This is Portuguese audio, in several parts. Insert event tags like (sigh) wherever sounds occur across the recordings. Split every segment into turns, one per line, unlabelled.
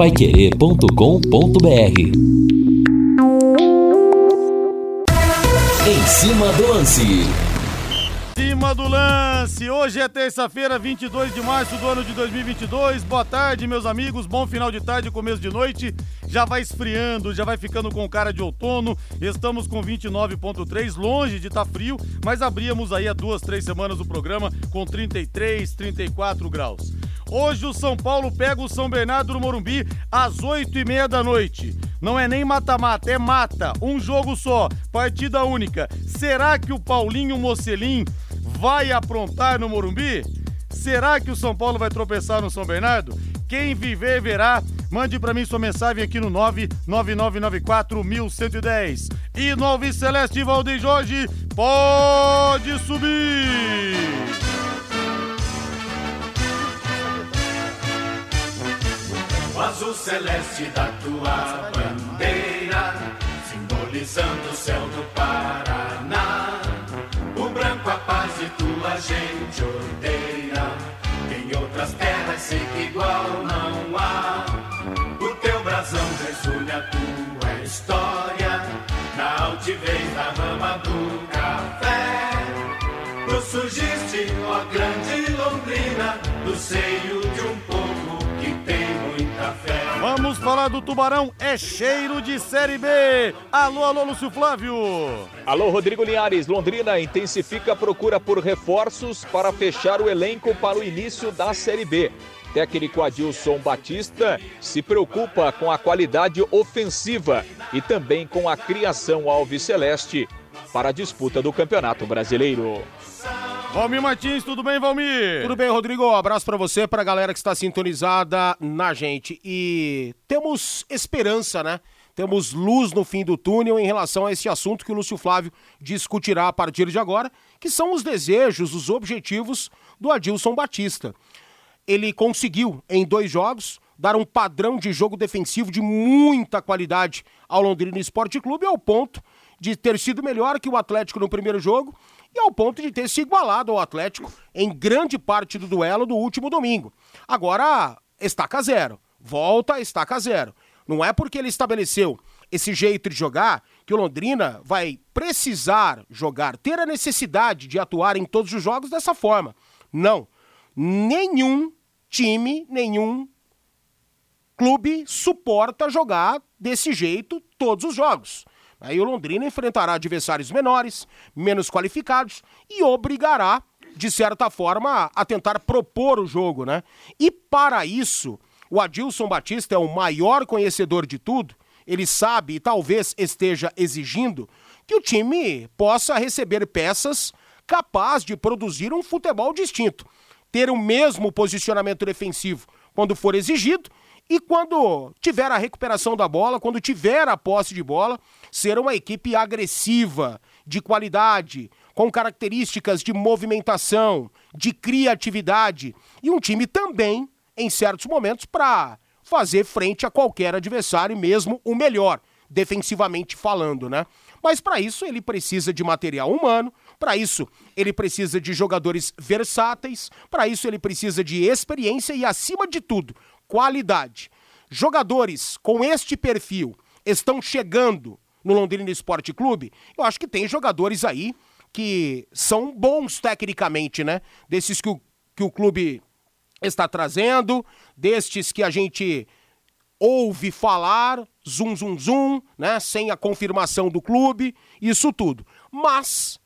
paiquerê.com.br Em cima do lance.
Cima do lance. Hoje é terça-feira, 22 de março do ano de 2022. Boa tarde, meus amigos. Bom final de tarde, começo de noite. Já vai esfriando, já vai ficando com cara de outono. Estamos com 29.3, longe de estar tá frio, mas abríamos aí há duas, três semanas o programa com 33, 34 graus. Hoje o São Paulo pega o São Bernardo no Morumbi às oito e meia da noite. Não é nem mata-mata, é mata. Um jogo só, partida única. Será que o Paulinho Mocelim vai aprontar no Morumbi? Será que o São Paulo vai tropeçar no São Bernardo? Quem viver, verá. Mande para mim sua mensagem aqui no 99994-1110. E no Alves Celeste Valdeir Jorge, pode subir!
O azul celeste da tua bandeira, simbolizando o céu do Paraná. O branco a paz e tua gente odeia. Em outras terras sei que igual não há. O teu brasão resume a tua história. Na altivez da rama do café. Tu surgiste, ó grande Londrina, do seio
falar do Tubarão, é cheiro de Série B. Alô, alô, Lúcio Flávio.
Alô, Rodrigo Linhares. Londrina intensifica a procura por reforços para fechar o elenco para o início da Série B. Técnico Adilson Batista se preocupa com a qualidade ofensiva e também com a criação Alves Celeste para a disputa do Campeonato Brasileiro.
Valmir Martins, tudo bem, Valmir?
Tudo bem, Rodrigo. Um abraço para você, para a galera que está sintonizada na gente. E temos esperança, né? Temos luz no fim do túnel em relação a esse assunto que o Lúcio Flávio discutirá a partir de agora, que são os desejos, os objetivos do Adilson Batista. Ele conseguiu, em dois jogos, dar um padrão de jogo defensivo de muita qualidade ao Londrina Esporte Clube, ao ponto de ter sido melhor que o Atlético no primeiro jogo e ao ponto de ter se igualado ao Atlético em grande parte do duelo do último domingo. Agora, estaca zero. Volta a estaca zero. Não é porque ele estabeleceu esse jeito de jogar que o Londrina vai precisar jogar, ter a necessidade de atuar em todos os jogos dessa forma. Não. Nenhum time, nenhum clube suporta jogar desse jeito todos os jogos. Aí o Londrina enfrentará adversários menores, menos qualificados e obrigará, de certa forma, a tentar propor o jogo, né? E para isso, o Adilson Batista é o maior conhecedor de tudo. Ele sabe e talvez esteja exigindo que o time possa receber peças capazes de produzir um futebol distinto, ter o mesmo posicionamento defensivo quando for exigido e quando tiver a recuperação da bola, quando tiver a posse de bola, ser uma equipe agressiva, de qualidade, com características de movimentação, de criatividade e um time também, em certos momentos, para fazer frente a qualquer adversário, mesmo o melhor, defensivamente falando, né? Mas para isso ele precisa de material humano, para isso ele precisa de jogadores versáteis, para isso ele precisa de experiência e, acima de tudo, qualidade. Jogadores com este perfil estão chegando no Londrina Esporte Clube? Eu acho que tem jogadores aí que são bons tecnicamente, né? Desses que o, que o clube está trazendo, destes que a gente ouve falar, zum, zum, zum, né? Sem a confirmação do clube, isso tudo. Mas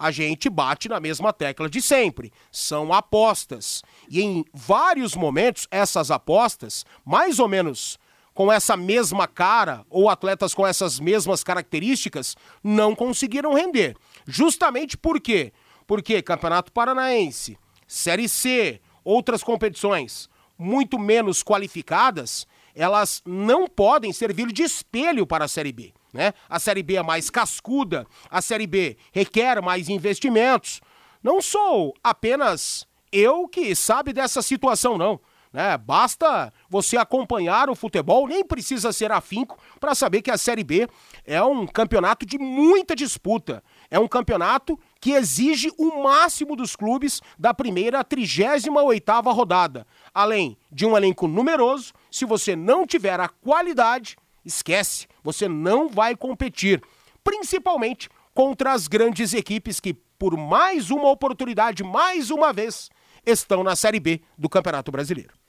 a gente bate na mesma tecla de sempre. São apostas. E em vários momentos, essas apostas, mais ou menos com essa mesma cara, ou atletas com essas mesmas características, não conseguiram render. Justamente por quê? Porque Campeonato Paranaense, Série C, outras competições muito menos qualificadas, elas não podem servir de espelho para a Série B. Né? A Série B é mais cascuda, a Série B requer mais investimentos. Não sou apenas eu que sabe dessa situação, não. né? Basta você acompanhar o futebol, nem precisa ser afinco para saber que a Série B é um campeonato de muita disputa. É um campeonato que exige o máximo dos clubes da primeira à 38ª rodada. Além de um elenco numeroso, se você não tiver a qualidade, esquece, você não vai competir, principalmente contra as grandes equipes que por mais uma oportunidade, mais uma vez, estão na Série B do Campeonato Brasileiro.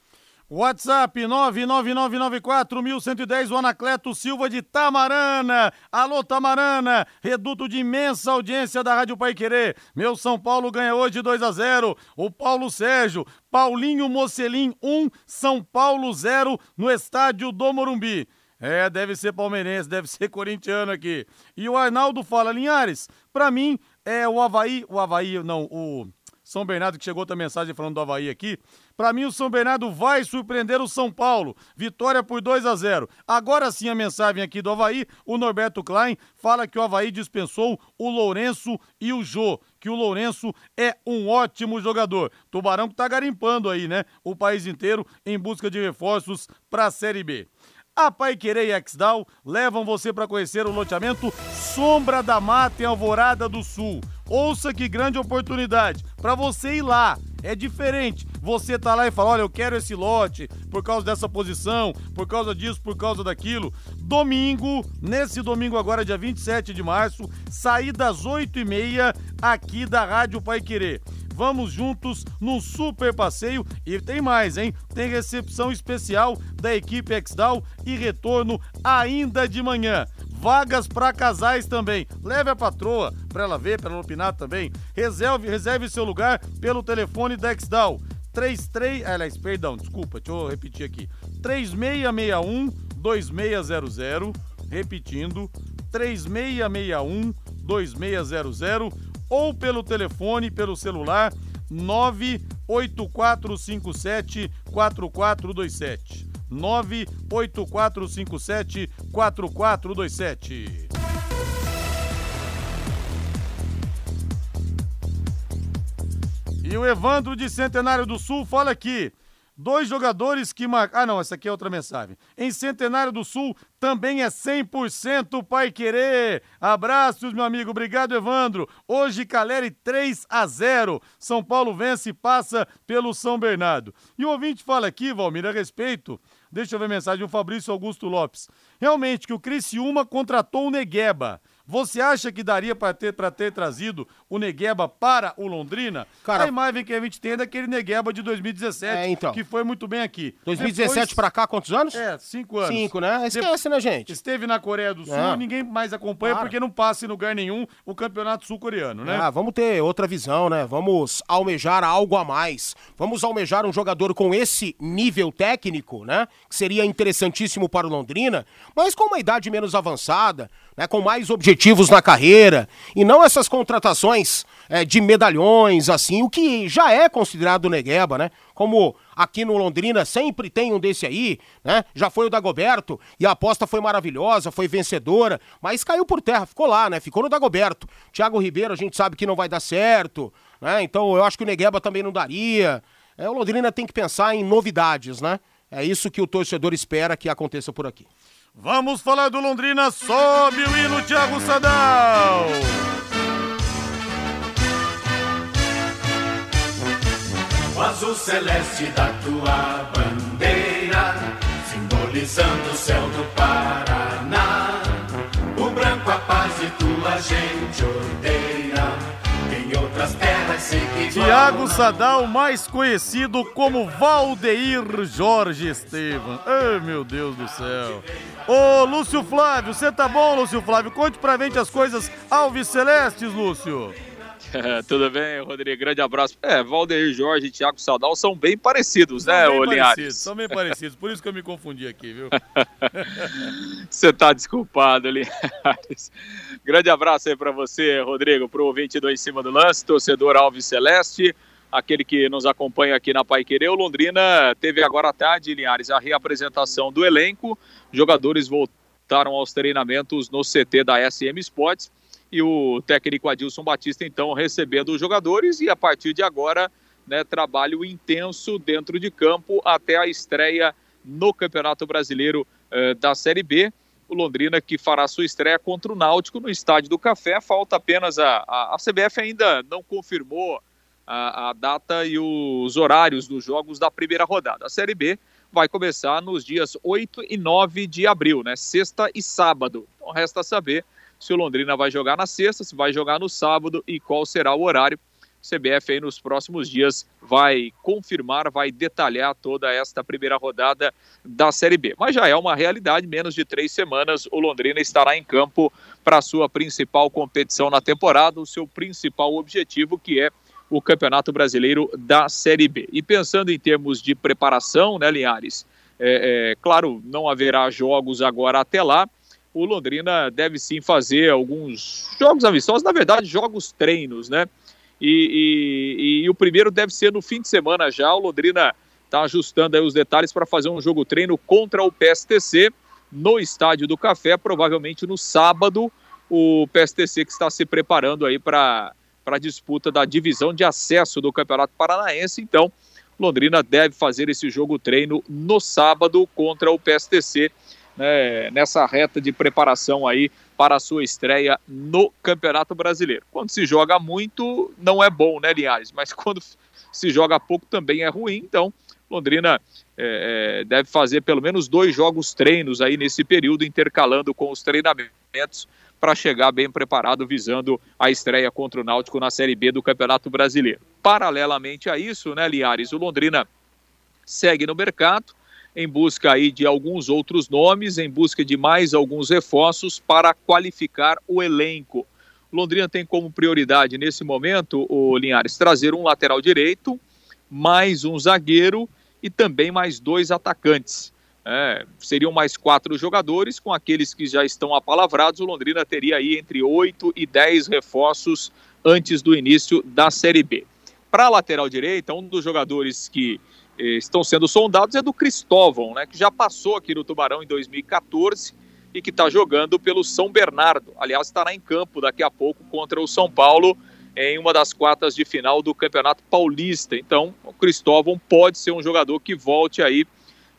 WhatsApp 999941110, o Anacleto Silva de Tamarana. Alô, Tamarana, reduto de imensa audiência da Rádio Pai Querer. Meu São Paulo ganha hoje 2 a 0 O Paulo Sérgio, Paulinho Mocelim 1, São Paulo 0 no estádio do Morumbi. É, deve ser palmeirense, deve ser corintiano aqui. E o Arnaldo fala, Linhares, pra mim é o Havaí, o Havaí, não, o São Bernardo que chegou outra mensagem falando do Havaí aqui. Para mim, o São Bernardo vai surpreender o São Paulo. Vitória por 2 a 0. Agora sim a mensagem aqui do Havaí. O Norberto Klein fala que o Havaí dispensou o Lourenço e o Jô. Que o Lourenço é um ótimo jogador. Tubarão que tá garimpando aí, né? O país inteiro em busca de reforços para a Série B. A Pai Querer e Exdal levam você para conhecer o loteamento Sombra da Mata em Alvorada do Sul. Ouça que grande oportunidade para você ir lá. É diferente. Você tá lá e fala: "Olha, eu quero esse lote por causa dessa posição, por causa disso, por causa daquilo". Domingo, nesse domingo agora dia 27 de março, sair das 8h30 aqui da Rádio Pai Querer. Vamos juntos num super passeio e tem mais, hein? Tem recepção especial da equipe Exdal e retorno ainda de manhã vagas para casais também. Leve a patroa para ela ver, para ela opinar também. Reserve, reserve seu lugar pelo telefone da Exdal. 33, aliás, perdão, desculpa, deixa eu repetir aqui. 3661 2600, repetindo, 3661 2600 ou pelo telefone, pelo celular 98457 4427. 98457 4427. E o Evandro de Centenário do Sul fala aqui. Dois jogadores que marcaram. Ah, não, essa aqui é outra mensagem. Em Centenário do Sul também é 100% Pai Querer. Abraços, meu amigo. Obrigado, Evandro. Hoje, Caleri 3 a 0. São Paulo vence e passa pelo São Bernardo. E o ouvinte fala aqui, Valmir, a respeito. Deixa eu ver a mensagem do Fabrício Augusto Lopes. Realmente que o Criciúma contratou o Negueba. Você acha que daria para ter, ter trazido o Negueba para o Londrina? Cara, a imagem que a gente tem é daquele Negueba de 2017, é, então. que foi muito bem aqui.
2017 para cá, quantos anos?
É, cinco anos.
Cinco, né? Esquece, né, gente?
Esteve na Coreia do Sul, é. ninguém mais acompanha claro. porque não passa em lugar nenhum o campeonato sul-coreano, né?
Ah, vamos ter outra visão, né? Vamos almejar algo a mais. Vamos almejar um jogador com esse nível técnico, né? Que seria interessantíssimo para o Londrina, mas com uma idade menos avançada, né, com mais objetivos na carreira, e não essas contratações é, de medalhões, assim, o que já é considerado negueba, né? Como aqui no Londrina sempre tem um desse aí, né? Já foi o Dagoberto e a aposta foi maravilhosa, foi vencedora, mas caiu por terra, ficou lá, né? Ficou no Dagoberto. Thiago Ribeiro a gente sabe que não vai dar certo, né? Então eu acho que o Negueba também não daria. É, o Londrina tem que pensar em novidades, né? É isso que o torcedor espera que aconteça por aqui.
Vamos falar do Londrina, sobe o hino Thiago Sadal.
O azul celeste da tua bandeira, simbolizando o céu do Paraná. O branco a paz e tua gente odeia,
Tiago Sadal, mais conhecido como Valdeir Jorge Estevam. Ai, meu Deus do céu. Ô, Lúcio Flávio, você tá bom, Lúcio Flávio? Conte pra gente as coisas Alves Celestes, Lúcio. (laughs)
Tudo bem, Rodrigo? Grande abraço. É, Valdeir Jorge e Thiago Sadal são bem parecidos, são né, bem Linhares? Parecidos,
são bem parecidos, por isso que eu me confundi aqui, viu? (laughs)
Você tá desculpado, Linhares. Grande abraço aí para você, Rodrigo, pro 22 em cima do lance, torcedor Alves Celeste, aquele que nos acompanha aqui na Pai Querer. O Londrina teve agora à tarde, Linhares, a reapresentação do elenco. Jogadores voltaram aos treinamentos no CT da SM Sports e o técnico Adilson Batista, então, recebendo os jogadores e a partir de agora né, trabalho intenso dentro de campo até a estreia no Campeonato Brasileiro eh, da Série B. O Londrina que fará sua estreia contra o Náutico no Estádio do Café. Falta apenas a, a, a CBF ainda não confirmou a, a data e os horários dos jogos da primeira rodada. A Série B vai começar nos dias 8 e 9 de abril, né? Sexta e sábado. Então resta saber se o Londrina vai jogar na sexta, se vai jogar no sábado e qual será o horário. CBF aí nos próximos dias vai confirmar, vai detalhar toda esta primeira rodada da Série B. Mas já é uma realidade, menos de três semanas o Londrina estará em campo para a sua principal competição na temporada, o seu principal objetivo que é o Campeonato Brasileiro da Série B. E pensando em termos de preparação, né, Linhares? É, é, claro, não haverá jogos agora até lá. O Londrina deve sim fazer alguns jogos amistosos, na verdade, jogos treinos, né? E, e, e, o primeiro deve ser no fim de semana já. O Londrina está ajustando aí os detalhes para fazer um jogo treino contra o PSTC no Estádio do Café, provavelmente no sábado. O PSTC que está se preparando aí para a disputa da divisão de acesso do Campeonato Paranaense. Então, Londrina deve fazer esse jogo treino no sábado contra o PSTC, né, nessa reta de preparação aí para a sua estreia no Campeonato Brasileiro. Quando se joga muito, não é bom, né, Linhares? Mas (laughs) quando se joga pouco também é ruim. Então, Londrina é, é deve fazer pelo menos dois jogos treinos aí nesse período, intercalando com os treinamentos para chegar bem preparado visando a estreia contra o Náutico na Série B do Campeonato Brasileiro. Paralelamente a isso, né, Liares, o Londrina segue no mercado em busca aí de alguns outros nomes, em busca de mais alguns reforços para qualificar o elenco. Londrina tem como prioridade nesse momento, o Linhares, trazer um lateral direito, mais um zagueiro e também mais dois atacantes. É, seriam mais quatro jogadores, com aqueles que já estão apalavrados, o Londrina teria aí entre oito e dez reforços antes do início da Série B. Para a lateral direita, um dos jogadores que estão sendo sondados é do Cristóvão, né, que já passou aqui no Tubarão em 2014 e que está jogando pelo São Bernardo. Aliás, estará em campo daqui a pouco contra o São Paulo em uma das quartas de final do Campeonato Paulista. Então, o Cristóvão pode ser um jogador que volte aí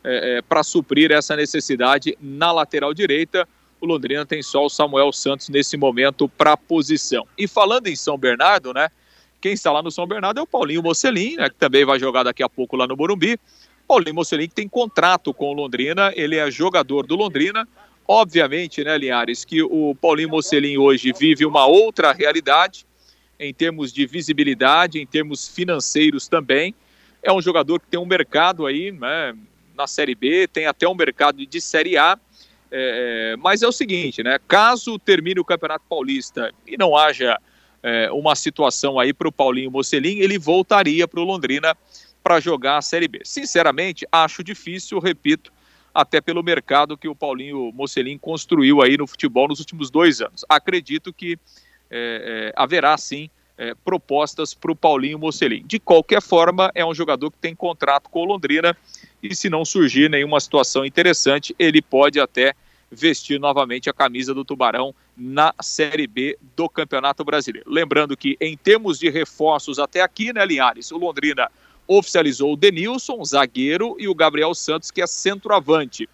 é, é, para suprir essa necessidade na lateral direita. O Londrina tem só o Samuel Santos nesse momento para a posição. E falando em São Bernardo, né? Quem está lá no São Bernardo é o Paulinho Mocelin, né, que também vai jogar daqui a pouco lá no Morumbi. Paulinho Mocelin que tem contrato com o Londrina, ele é jogador do Londrina. Obviamente, né, Linhares, que o Paulinho Mocelin hoje vive uma outra realidade em termos de visibilidade, em termos financeiros também. É um jogador que tem um mercado aí, né, na Série B, tem até um mercado de Série A. É, mas é o seguinte, né? Caso termine o Campeonato Paulista e não haja é, uma situação aí para o Paulinho Mocelin, ele voltaria para o Londrina para jogar a Série B. Sinceramente, acho difícil, repito, até pelo mercado que o Paulinho Mocelin construiu aí no futebol nos últimos dois anos. Acredito que é, é haverá sim é, propostas para o Paulinho Mocelin. De qualquer forma, é um jogador que tem contrato com o Londrina e se não surgir nenhuma situação interessante, ele pode até vestir novamente a camisa do Tubarão na Série B do Campeonato Brasileiro. Lembrando que, em termos de reforços até aqui, né, Linhares, o Londrina oficializou o Denilson, zagueiro, e o Gabriel Santos, que é centroavante.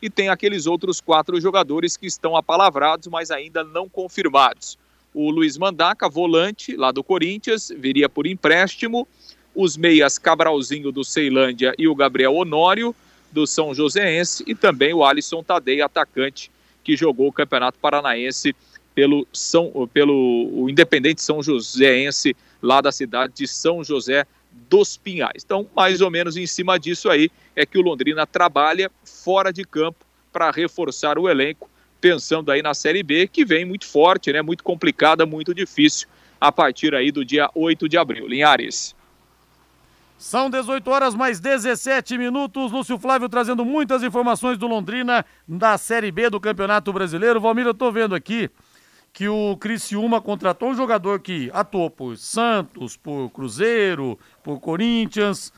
E tem aqueles outros quatro jogadores que estão apalavrados, mas ainda não confirmados. O Luiz Mandaca, volante, lá do Corinthians, viria por empréstimo os meias Cabralzinho do Ceilândia e o Gabriel Honório do São Joséense e também o Alisson Tadei, atacante que jogou o Campeonato Paranaense pelo, São, pelo Independente São Joséense, lá da cidade de São José dos Pinhais. Então, mais ou menos em cima disso aí é que o Londrina trabalha fora de campo para reforçar o elenco, pensando aí na Série B, que vem muito forte, né, muito complicada, muito difícil a partir aí do dia 8 de abril. Linhares.
São 18 horas mais 17 minutos. Lúcio Flávio trazendo muitas informações do Londrina da Série B do Campeonato Brasileiro. Valmir, eu tô vendo aqui que o Criciúma contratou um jogador que atuou por Santos, por Cruzeiro, por Corinthians.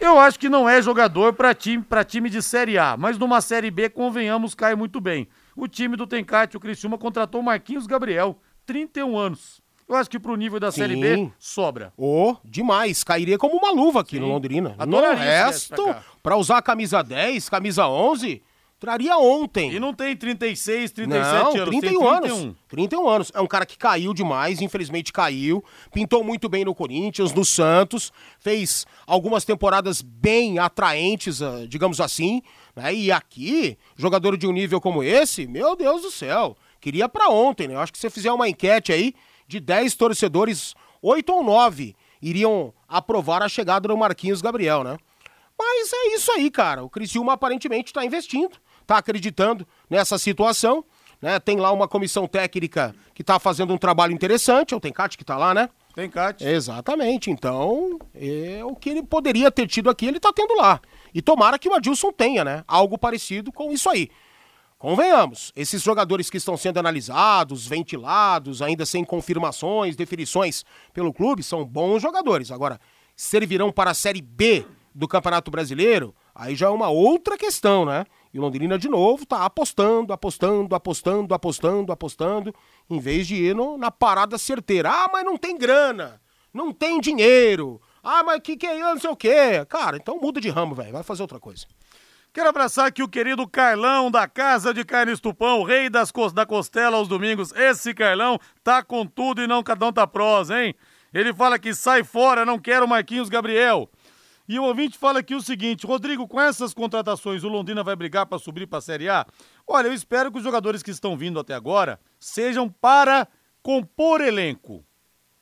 Eu acho que não é jogador para time, time de Série A, mas numa Série B, convenhamos, cai muito bem. O time do Tencate, o Criciúma, contratou Marquinhos Gabriel, 31 anos. Eu acho que pro nível da
Sim.
Série B sobra.
Ô, demais. Cairia como uma luva aqui no Londrina. No
Adoraria viesse
resto,
pra
usar a camisa 10, camisa 11, traria ontem.
E não tem 36, 37
Não,
anos,
31
tem 31.
anos. 31 anos. É um cara que caiu demais, infelizmente caiu. Pintou muito bem no Corinthians, no Santos. Fez algumas temporadas bem atraentes, ah, digamos assim. Né? E aqui, jogador de um nível como esse, meu Deus do céu. Queria pra ontem, né? Eu acho que se você fizer uma enquete aí de 10 torcedores, 8 ou 9 iriam aprovar a chegada do Marquinhos Gabriel, né? Mas é isso aí, cara. O Criciúma aparentemente está investindo, está acreditando nessa situação. Né? Tem lá uma comissão técnica que está fazendo um trabalho interessante. É o Tencate que está lá, né?
Tem Cate.
Exatamente. Então, é o que ele poderia ter tido aqui, ele está tendo lá. E tomara que o Adilson tenha, né? Algo parecido com isso aí. Convenhamos, esses jogadores que estão sendo analisados, ventilados, ainda sem confirmações, definições pelo clube, são bons jogadores. Agora, servirão para a Série B do Campeonato Brasileiro? Aí já é uma outra questão, né? E o Londrina, de novo, tá apostando, apostando, apostando, apostando, apostando, em vez de ir no- na parada certeira. Ah, mas não tem grana, não tem dinheiro. Ah, mas que que é não sei o quê. Cara, então muda de ramo, velho, vai fazer outra coisa.
Quero abraçar aqui o querido Carlão da Casa de Carnes Tupão, rei das da costela aos domingos. Esse Carlão tá com tudo e não cada um tá prosa, hein? Ele fala que sai fora, não quero Marquinhos Gabriel. E o ouvinte fala aqui o seguinte, Rodrigo, com essas contratações, o Londrina vai brigar para subir para a Série A? Olha, eu espero que os jogadores que estão vindo até agora sejam para compor elenco.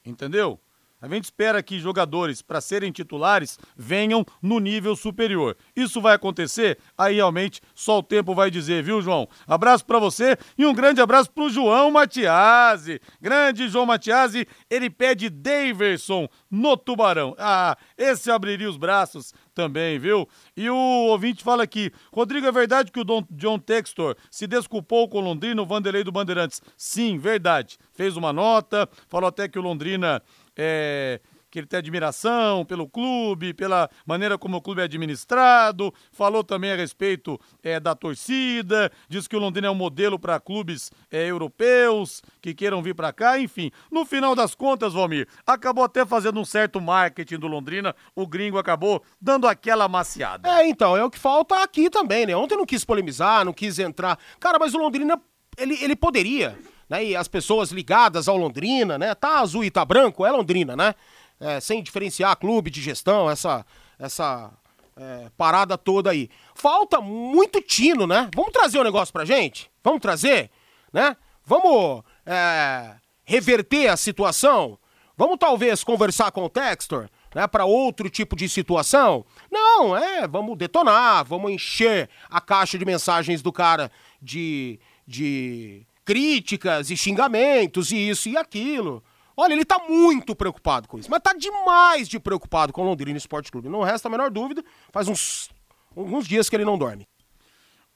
Entendeu? A gente espera que jogadores, para serem titulares, venham no nível superior. Isso vai acontecer? Aí realmente só o tempo vai dizer, viu, João? Abraço para você e um grande abraço pro João Matiasi. Grande João Matiasi, ele pede Daverson no Tubarão. Ah, esse abriria os braços também, viu? E o ouvinte fala aqui, Rodrigo, é verdade que o Don, John Textor se desculpou com o Londrina, o Vanderlei do Bandeirantes? Sim, verdade. Fez uma nota, falou até que o Londrina é, que ele tem admiração pelo clube, pela maneira como o clube é administrado, falou também a respeito é, da torcida, diz que o Londrina é um modelo para clubes é, europeus que queiram vir para cá, enfim. No final das contas, Valmir, acabou até fazendo um certo marketing do Londrina, o gringo acabou dando aquela maciada.
É, então, é o que falta aqui também, né? Ontem não quis polemizar, não quis entrar. Cara, mas o Londrina, ele, ele poderia, né? E as pessoas ligadas ao Londrina, né? Tá azul e tá branco, é Londrina, né? É, sem diferenciar clube de gestão, essa, essa é, parada toda aí. Falta muito tino, né? Vamos trazer o negócio pra gente? Vamos trazer, né? Vamos é, reverter a situação? Vamos talvez conversar com o Textor, né, para outro tipo de situação? Não, é, vamos detonar, vamos encher a caixa de mensagens do cara de, de críticas e xingamentos e isso e aquilo. Olha, ele tá muito preocupado com isso, mas tá demais de preocupado com o Londrina Esporte Clube. Não resta a menor dúvida, faz uns alguns dias que ele não dorme.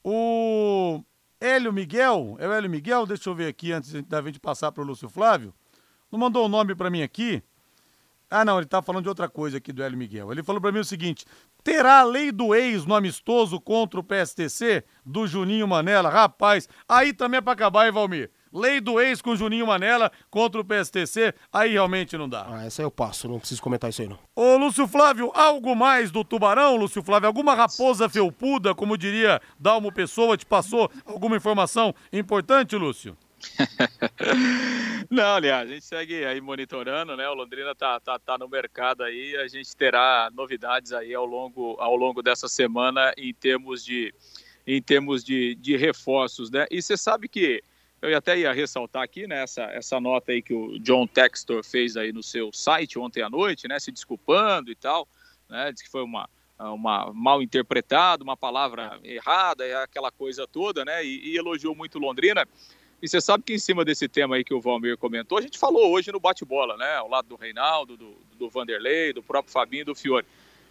O Hélio Miguel, é o Hélio Miguel, deixa eu ver aqui antes da gente passar para o Lúcio Flávio. Não mandou o nome para mim aqui. Ah, não, ele tá falando de outra coisa aqui do Hélio Miguel. Ele falou para mim o seguinte: terá a lei do ex no amistoso contra o PSTC do Juninho Manela? Rapaz, aí também é para acabar, hein, Valmir? Lei do ex com o Juninho Manela contra o PSTC, aí realmente não dá.
Ah, essa eu passo, não preciso comentar isso aí não.
Ô, Lúcio Flávio, algo mais do Tubarão, Lúcio Flávio? Alguma raposa felpuda, como diria Dalmo Pessoa, te passou alguma informação importante, Lúcio? (laughs)
Não, aliás, a gente segue aí monitorando, né? O Londrina tá, tá, tá no mercado aí, a gente terá novidades aí ao longo, ao longo dessa semana em termos de, em termos de, de reforços, né? E você sabe que eu até ia ressaltar aqui, né, essa, essa nota aí que o John Textor fez aí no seu site ontem à noite, né, se desculpando e tal, né, diz que foi uma, uma mal interpretado, uma palavra errada, aquela coisa toda, né, e, e elogiou muito Londrina. E você sabe que em cima desse tema aí que o Valmir comentou, a gente falou hoje no bate-bola, né? Ao lado do Reinaldo, do, do Vanderlei, do próprio Fabinho do Fiore.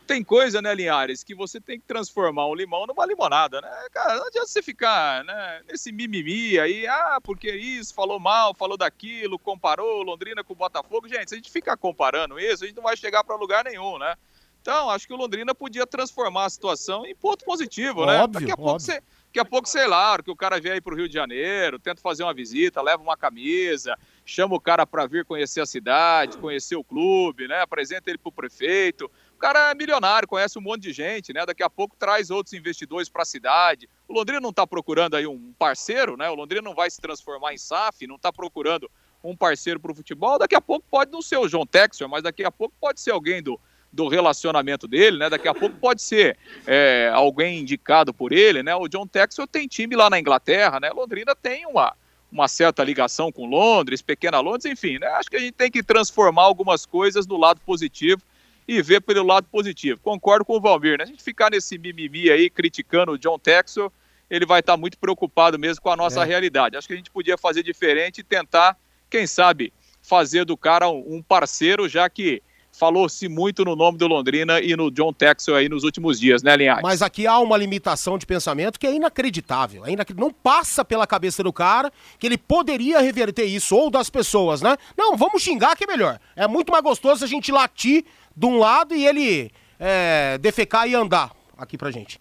Tem coisa, né, Linhares, que você tem que transformar um limão numa limonada, né? Cara, não adianta você ficar né, nesse mimimi aí, ah, porque isso, falou mal, falou daquilo, comparou Londrina com o Botafogo. Gente, se a gente ficar comparando isso, a gente não vai chegar para lugar nenhum, né? Então, acho que o Londrina podia transformar a situação em ponto positivo, né?
Óbvio,
Daqui a pouco
óbvio.
você Daqui a pouco, sei lá, que o cara vier aí pro Rio de Janeiro, tenta fazer uma visita, leva uma camisa, chama o cara para vir conhecer a cidade, conhecer o clube, né? Apresenta ele para o prefeito. O cara é milionário, conhece um monte de gente, né? Daqui a pouco traz outros investidores para a cidade. O Londrina não está procurando aí um parceiro, né? O Londrina não vai se transformar em SAF, não está procurando um parceiro para o futebol. Daqui a pouco pode não ser o João Texor, mas daqui a pouco pode ser alguém do, do relacionamento dele, né? Daqui a pouco pode ser é, alguém indicado por ele, né? O John Texel tem time lá na Inglaterra, né? Londrina tem uma, uma certa ligação com Londres, pequena Londres, enfim, né? Acho que a gente tem que transformar algumas coisas no lado positivo e ver pelo lado positivo. Concordo com o Valmir, né? A gente ficar nesse mimimi aí criticando o John Texel, ele vai estar muito preocupado mesmo com a nossa é. realidade. Acho que a gente podia fazer diferente e tentar, quem sabe, fazer do cara um parceiro, já que falou-se muito no nome do Londrina e no John Texel aí nos últimos dias, né, Linhares?
Mas aqui há uma limitação de pensamento que é inacreditável. É inac... Não passa pela cabeça do cara que ele poderia reverter isso, ou das pessoas, né? Não, vamos xingar que é melhor. É muito mais gostoso a gente latir de um lado e ele é, defecar e andar aqui pra gente.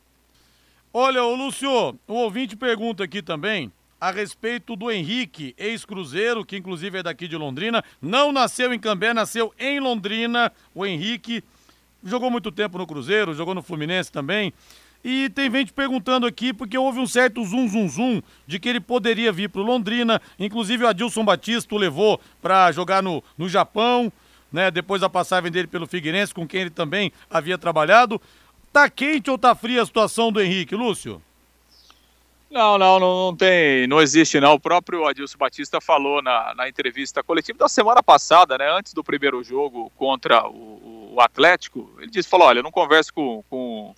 Olha, o Lúcio, o ouvinte pergunta aqui também a respeito do Henrique, ex-cruzeiro, que inclusive é daqui de Londrina. Não nasceu em Cambé, nasceu em Londrina. O Henrique jogou muito tempo no Cruzeiro, jogou no Fluminense também. E tem gente perguntando aqui, porque houve um certo zum zum zum de que ele poderia vir para Londrina. Inclusive o Adilson Batista o levou para jogar no, no Japão, né? Depois da passagem dele pelo Figueirense, com quem ele também havia trabalhado. Tá quente ou tá fria a situação do Henrique, Lúcio?
Não, não, não, tem, não existe não. O próprio Adilson Batista falou na, na entrevista coletiva da semana passada, né, antes do primeiro jogo contra o, o Atlético, ele disse, falou, olha, eu não converso com, com,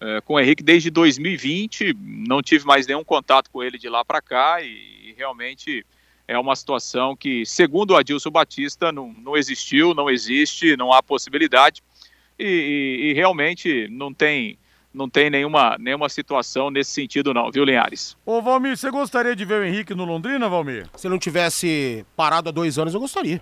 é, com o Henrique desde 2020, não tive mais nenhum contato com ele de lá para cá e, e, realmente é uma situação que, segundo o Adilson Batista, não, não existiu, não existe, não há possibilidade e, e, e realmente não tem não tem nenhuma, nenhuma situação nesse sentido não, viu, Linhares?
Ô, Valmir, você gostaria de ver o Henrique no Londrina, Valmir?
Se não tivesse parado há dois anos, eu gostaria.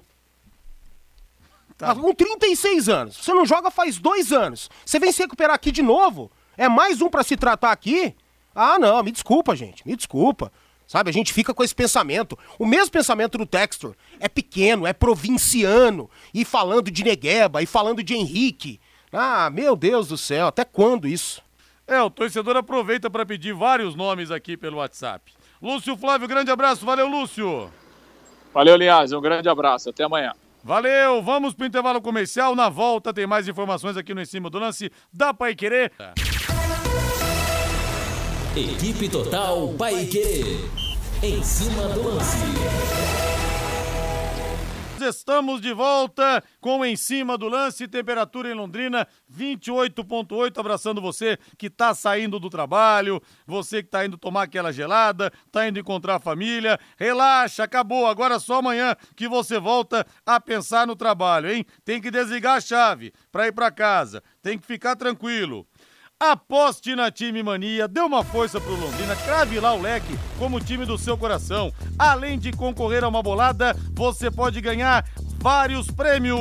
Tá. Com 36 anos. Você não joga faz dois anos. Você vem se recuperar aqui de novo? É mais um para se tratar aqui? Ah, não, me desculpa, gente. Me desculpa. Sabe, a gente fica com esse pensamento. O mesmo pensamento do Textor. É pequeno, é provinciano. E falando de Negueba, e falando de Henrique. Ah, meu Deus do céu, até quando isso?
É, o torcedor aproveita para pedir vários nomes aqui pelo WhatsApp. Lúcio Flávio, grande abraço. Valeu, Lúcio.
Valeu, Linhares. Um grande abraço. Até amanhã.
Valeu, vamos pro intervalo comercial. Na volta tem mais informações aqui no Em Cima do Lance da Pai Querer.
Equipe Total Paique. Em cima do lance.
Estamos de volta com Em Cima do Lance, temperatura em Londrina 28.8, abraçando você que está saindo do trabalho, você que está indo tomar aquela gelada, está indo encontrar a família, relaxa, acabou, agora só amanhã que você volta a pensar no trabalho, hein? Tem que desligar a chave para ir para casa, tem que ficar tranquilo. Aposte na Time Mania, dê uma força pro Londrina, crave lá o leque como time do seu coração. Além de concorrer a uma bolada, você pode ganhar vários prêmios.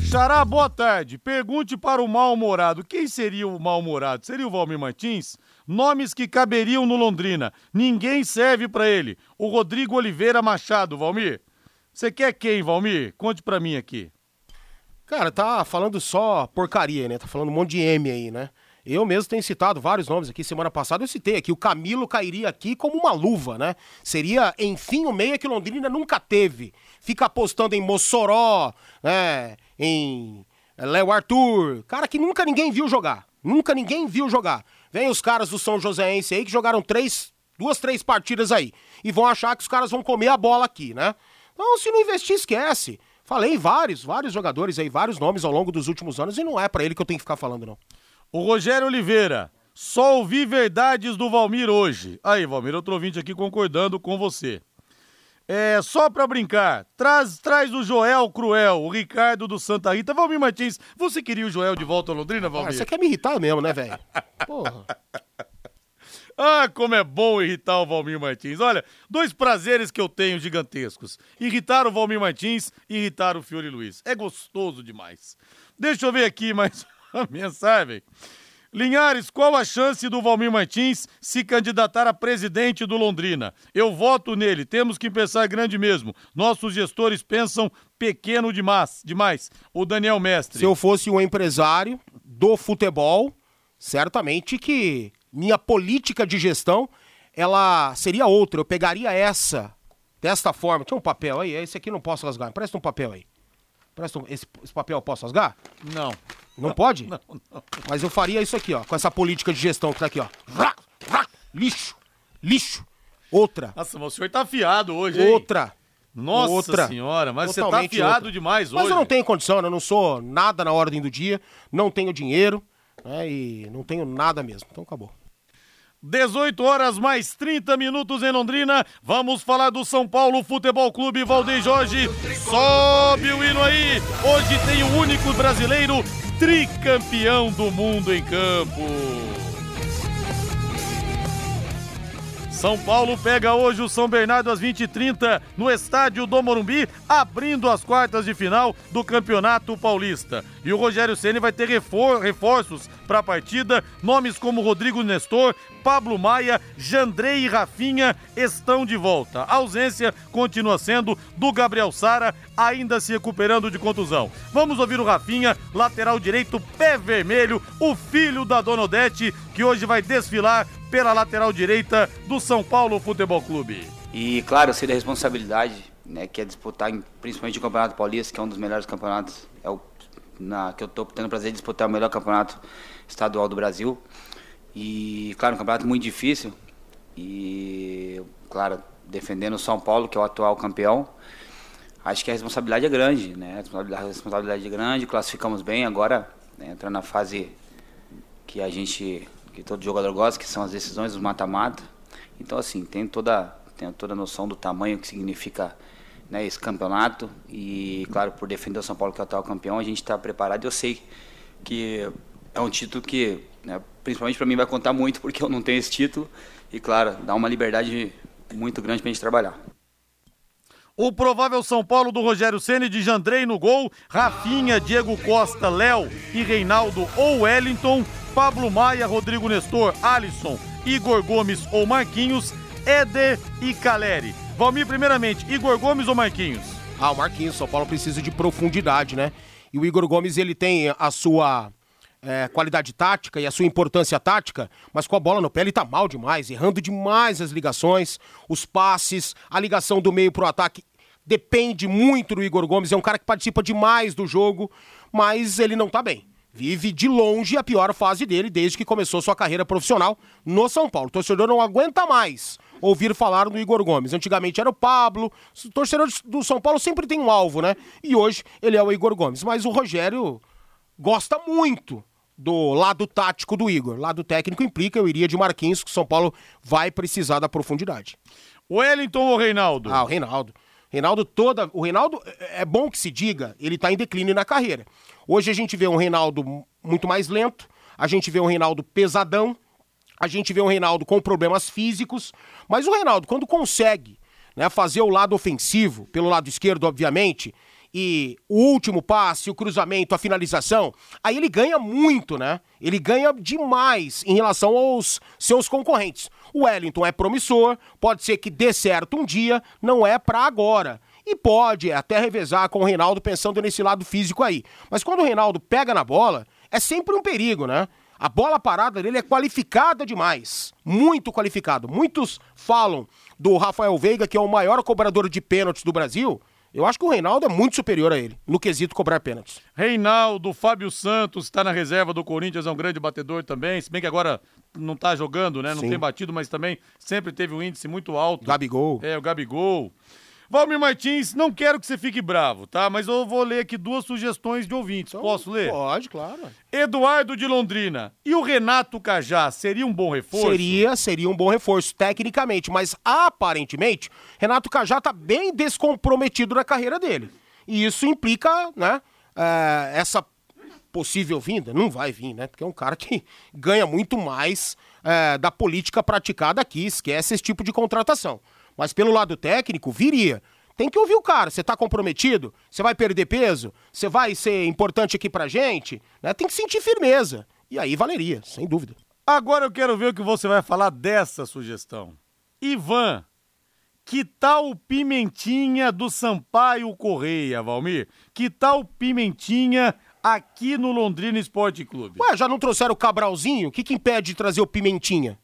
Xará, boa tarde. Pergunte para o mal-humorado. Quem seria o mal-humorado? Seria o Valmir Martins? Nomes que caberiam no Londrina. Ninguém serve para ele. O Rodrigo Oliveira Machado, Valmir. Você quer quem, Valmir? Conte para mim aqui.
Cara, tá falando só porcaria, né? Tá falando um monte de M aí, né? Eu mesmo tenho citado vários nomes aqui. Semana passada eu citei aqui. O Camilo cairia aqui como uma luva, né? Seria, enfim, o meia que Londrina nunca teve. Fica apostando em Mossoró, né? Em Léo Arthur. Cara que nunca ninguém viu jogar. Nunca ninguém viu jogar. Vem os caras do São Joséense aí que jogaram três, duas, três partidas aí. E vão achar que os caras vão comer a bola aqui, né? Então, se não investir, esquece. Falei vários, vários jogadores aí, vários nomes ao longo dos últimos anos e não é para ele que eu tenho que ficar falando, não.
O Rogério Oliveira, só ouvi verdades do Valmir hoje. Aí, Valmir, outro ouvinte aqui concordando com você. É, só pra brincar, traz, traz o Joel Cruel, o Ricardo do Santa Rita. Valmir Martins, você queria o Joel de volta a Londrina, Valmir? Ah,
você quer me irritar mesmo, né, velho? Porra.
Ah, como é bom irritar o Valmir Martins. Olha, dois prazeres que eu tenho gigantescos: irritar o Valmir Martins e irritar o Fiore Luiz. É gostoso demais. Deixa eu ver aqui mais (laughs) uma mensagem. Linhares, qual a chance do Valmir Martins se candidatar a presidente do Londrina? Eu voto nele, temos que pensar grande mesmo. Nossos gestores pensam pequeno demais. demais. O Daniel Mestre.
Se eu fosse um empresário do futebol, certamente que minha política de gestão ela seria outra. Eu pegaria essa desta forma. Tinha um papel aí, esse aqui não posso rasgar. Presta um papel aí. Presta um, esse, esse papel eu posso rasgar?
Não.
Não pode? (laughs) Não, não. Mas eu faria isso aqui, ó, com essa política de gestão que tá aqui, ó. Lixo, lixo. Outra.
Nossa, mas o senhor tá afiado hoje, hein?
Outra.
Nossa outra. senhora, mas Totalmente você tá afiado outra. demais hoje.
Mas eu não tenho condição, né? eu não sou nada na ordem do dia, não tenho dinheiro, né? E não tenho nada mesmo. Então acabou.
18 horas mais 30 minutos em Londrina. Vamos falar do São Paulo Futebol Clube Valdeir Jorge. Sobe o hino aí. Hoje tem o único brasileiro tricampeão do mundo em campo. São Paulo pega hoje o São Bernardo às 20h30 no estádio do Morumbi, abrindo as quartas de final do Campeonato Paulista. E o Rogério Ceni vai ter refor reforços para a partida. Nomes como Rodrigo Nestor, Pablo Maia, Jandrei e Rafinha estão de volta. A ausência continua sendo do Gabriel Sara, ainda se recuperando de contusão. Vamos ouvir o Rafinha, lateral direito, pé vermelho, o filho da Dona Odete, que hoje vai desfilar pela lateral direita do São Paulo Futebol Clube.
E claro, eu sei da responsabilidade, né, que é disputar, principalmente o Campeonato Paulista, que é um dos melhores campeonatos, é o na, que eu estou tendo o prazer de disputar o melhor campeonato estadual do Brasil. E, claro, um campeonato muito difícil. E, claro, defendendo o São Paulo, que é o atual campeão. Acho que a responsabilidade é grande, né? A responsabilidade é grande, classificamos bem. Agora, né, na fase que a gente que todo jogador gosta, que são as decisões, os mata-mata. Então, assim, tem toda, tem toda a noção do tamanho que significa né, esse campeonato. E, claro, por defender o São Paulo, que é o atual campeão, a gente está preparado. Eu sei que é um título que, né, principalmente para mim, vai contar muito, (laughs) porque eu não tenho esse título. E, claro, dá uma liberdade muito grande para a gente trabalhar.
O provável São Paulo do Rogério Ceni de Jandrei no gol, Rafinha, Diego Costa, Léo e Reinaldo ou Wellington, Pablo Maia, Rodrigo Nestor, Alisson, Igor Gomes ou Marquinhos, Éder e Caleri. Valmir, primeiramente, Igor Gomes ou Marquinhos?
Ah, o Marquinhos, São Paulo precisa de profundidade, né? E o Igor Gomes, ele tem a sua é, qualidade tática e a sua importância tática, mas com a bola no pé ele tá mal demais, errando demais as ligações, os passes, a ligação do meio pro ataque. Depende muito do Igor Gomes, é um cara que participa demais do jogo, mas ele não tá bem vive de longe a pior fase dele desde que começou sua carreira profissional no São Paulo. O torcedor não aguenta mais ouvir falar do Igor Gomes. Antigamente era o Pablo, o torcedor do São Paulo sempre tem um alvo, né? E hoje ele é o Igor Gomes. Mas o Rogério gosta muito do lado tático do Igor. Lado técnico implica, eu iria de Marquinhos, que o São Paulo vai precisar da profundidade.
O Wellington ou o Reinaldo?
Ah, o Reinaldo. Reinaldo toda. O Reinaldo é, é bom que se diga, ele tá em declínio na carreira. Hoje a gente vê um Reinaldo muito mais lento, a gente vê um Reinaldo pesadão, a gente vê um Reinaldo com problemas físicos, mas o Reinaldo, quando consegue né, fazer o lado ofensivo, pelo lado esquerdo, obviamente, e o último passe, o cruzamento, a finalização, aí ele ganha muito, né? Ele ganha demais em relação aos seus concorrentes. O Wellington é promissor, pode ser que dê certo um dia, não é para agora e pode até revezar com o Reinaldo pensando nesse lado físico aí. Mas quando o Reinaldo pega na bola, é sempre um perigo, né? A bola parada dele é qualificada demais, muito qualificado. Muitos falam do Rafael Veiga, que é o maior cobrador de pênaltis do Brasil. Eu acho que o Reinaldo é muito superior a ele, no quesito cobrar pênaltis.
Reinaldo, Fábio Santos está na reserva do Corinthians, é um grande batedor também, se bem que agora não está jogando, né? Não Sim. tem batido, mas também sempre teve um índice muito alto.
Gabigol.
É, o Gabigol. Valmir Martins, não quero que você fique bravo, tá? Mas eu vou ler aqui duas sugestões de ouvintes. Então, Posso ler?
Pode, claro.
Eduardo de Londrina. E o Renato Cajá seria um bom reforço?
Seria, seria um bom reforço, tecnicamente. Mas aparentemente, Renato Cajá tá bem descomprometido na carreira dele. E isso implica, né? É, essa possível vinda, não vai vir, né? Porque é um cara que ganha muito mais é, da política praticada aqui, esquece esse tipo de contratação. Mas pelo lado técnico, viria. Tem que ouvir o cara. Você tá comprometido? Você vai perder peso? Você vai ser importante aqui pra gente? Né? Tem que sentir firmeza. E aí valeria, sem dúvida.
Agora eu quero ver o que você vai falar dessa sugestão. Ivan, que tal o Pimentinha do Sampaio Correia, Valmir? Que tal Pimentinha aqui no Londrina Esporte Clube?
Ué, já não trouxeram o Cabralzinho? O que, que impede de trazer o Pimentinha?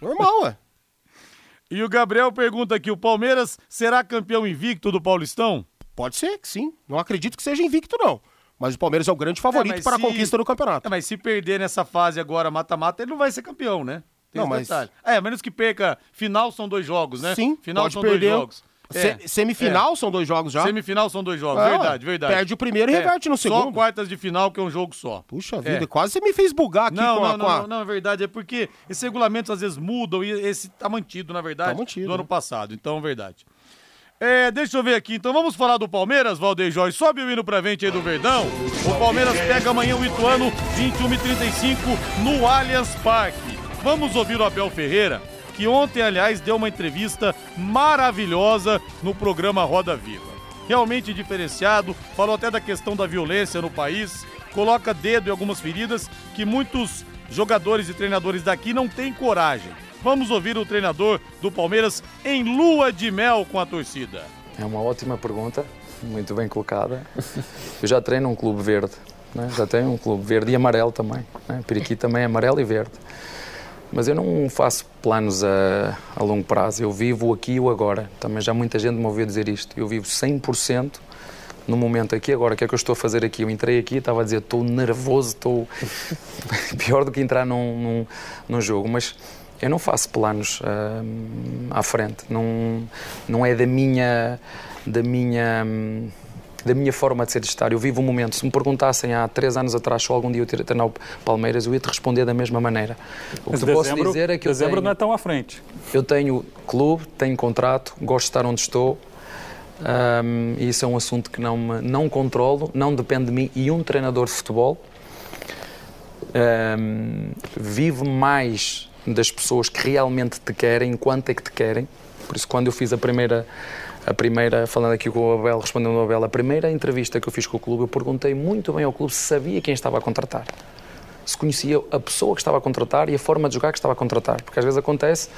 Normal, ué.
E o Gabriel pergunta aqui: o Palmeiras será campeão invicto do Paulistão?
Pode ser que sim. Não acredito que seja invicto, não. Mas o Palmeiras é o grande favorito
É,
para
se-
a conquista do campeonato.
É, mas se perder nessa fase agora, mata-mata, ele não vai ser campeão, né? Tem
Não, mas-
detalhe. É, a menos que perca. Final são dois jogos, né?
Sim,
final são
perder.
dois jogos.
Se-
É,
Semifinal são dois jogos já.
Semifinal são dois jogos,
É,
verdade, verdade.
perde o primeiro e reverte no
Só
segundo.
quartas de final que é um jogo só.
Puxa
É.
vida, quase você me fez bugar aqui
Não,
com a.
não, não,
com a-
não, não, é verdade. É porque esses regulamentos às vezes mudam e esse tá mantido, na verdade,
Tá mantido,
do ano
né?
passado. Então, é verdade. É, deixa eu ver aqui. Então vamos falar do Palmeiras, Valdeir Jorge. Sobe o hino pra frente aí do Verdão. O Palmeiras pega amanhã o Ituano, 21 e 35 no Allianz Parque. Vamos ouvir o Abel Ferreira, que ontem, aliás, deu uma entrevista maravilhosa no programa Roda Viva. Realmente diferenciado, falou até da questão da violência no país, coloca dedo em algumas feridas que muitos jogadores e treinadores daqui não têm coragem. Vamos ouvir o treinador do Palmeiras em lua de mel com a torcida.
É uma ótima pergunta, muito bem colocada. Eu já treino um clube verde, né? já tenho um clube verde e amarelo também. Né? Periquito também é amarelo e verde. Mas eu não faço planos a, a longo prazo, eu vivo aqui e o agora. Também já muita gente me ouviu dizer isto. Eu vivo 100% no momento aqui agora. O que é que eu estou a fazer aqui? Eu entrei aqui e estava a dizer estou nervoso, estou (laughs) pior do que entrar num, num, num jogo. Mas eu não faço planos hum, à frente. Não, não é da minha, da minha, hum, da minha forma de ser de estar. Eu vivo o momento. Se me perguntassem há três anos atrás se algum dia eu ter treinar o Palmeiras, eu ia te responder da mesma maneira. O que te posso dizer é que eu
dezembro
tenho,
não é tão à frente.
eu tenho clube, tenho contrato, gosto de estar onde estou. e isso é um assunto que não, me, não controlo, não depende de mim. E um treinador de futebol hum, vive mais das pessoas que realmente te querem, enquanto é que te querem. Por isso, quando eu fiz a primeira, a primeira falando aqui com o Abel, respondendo ao Abel, a primeira entrevista que eu fiz com o clube, eu perguntei muito bem ao clube se sabia quem estava a contratar. Se conhecia a pessoa que estava a contratar e a forma de jogar que estava a contratar. Porque às vezes acontece,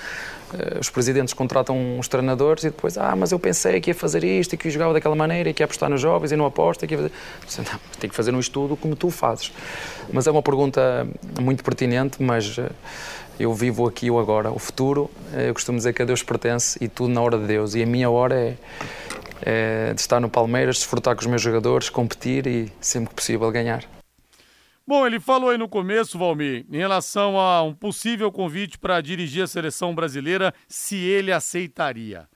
eh, os presidentes contratam os treinadores e depois, ah, mas eu pensei que ia fazer isto e que jogava daquela maneira e que ia apostar nos jovens e não aposta. E que ia fazer... Não, tem que fazer um estudo como tu fazes. Mas é uma pergunta muito pertinente, mas eh, eu vivo aqui o agora. O futuro, eh, eu costumo dizer que a Deus pertence e tudo na hora de Deus. E a minha hora é, é de estar no Palmeiras, desfrutar com os meus jogadores, competir e, sempre que possível, ganhar.
Bom, ele falou aí no começo, Valmir, em relação a um possível convite para dirigir a seleção brasileira, se ele aceitaria.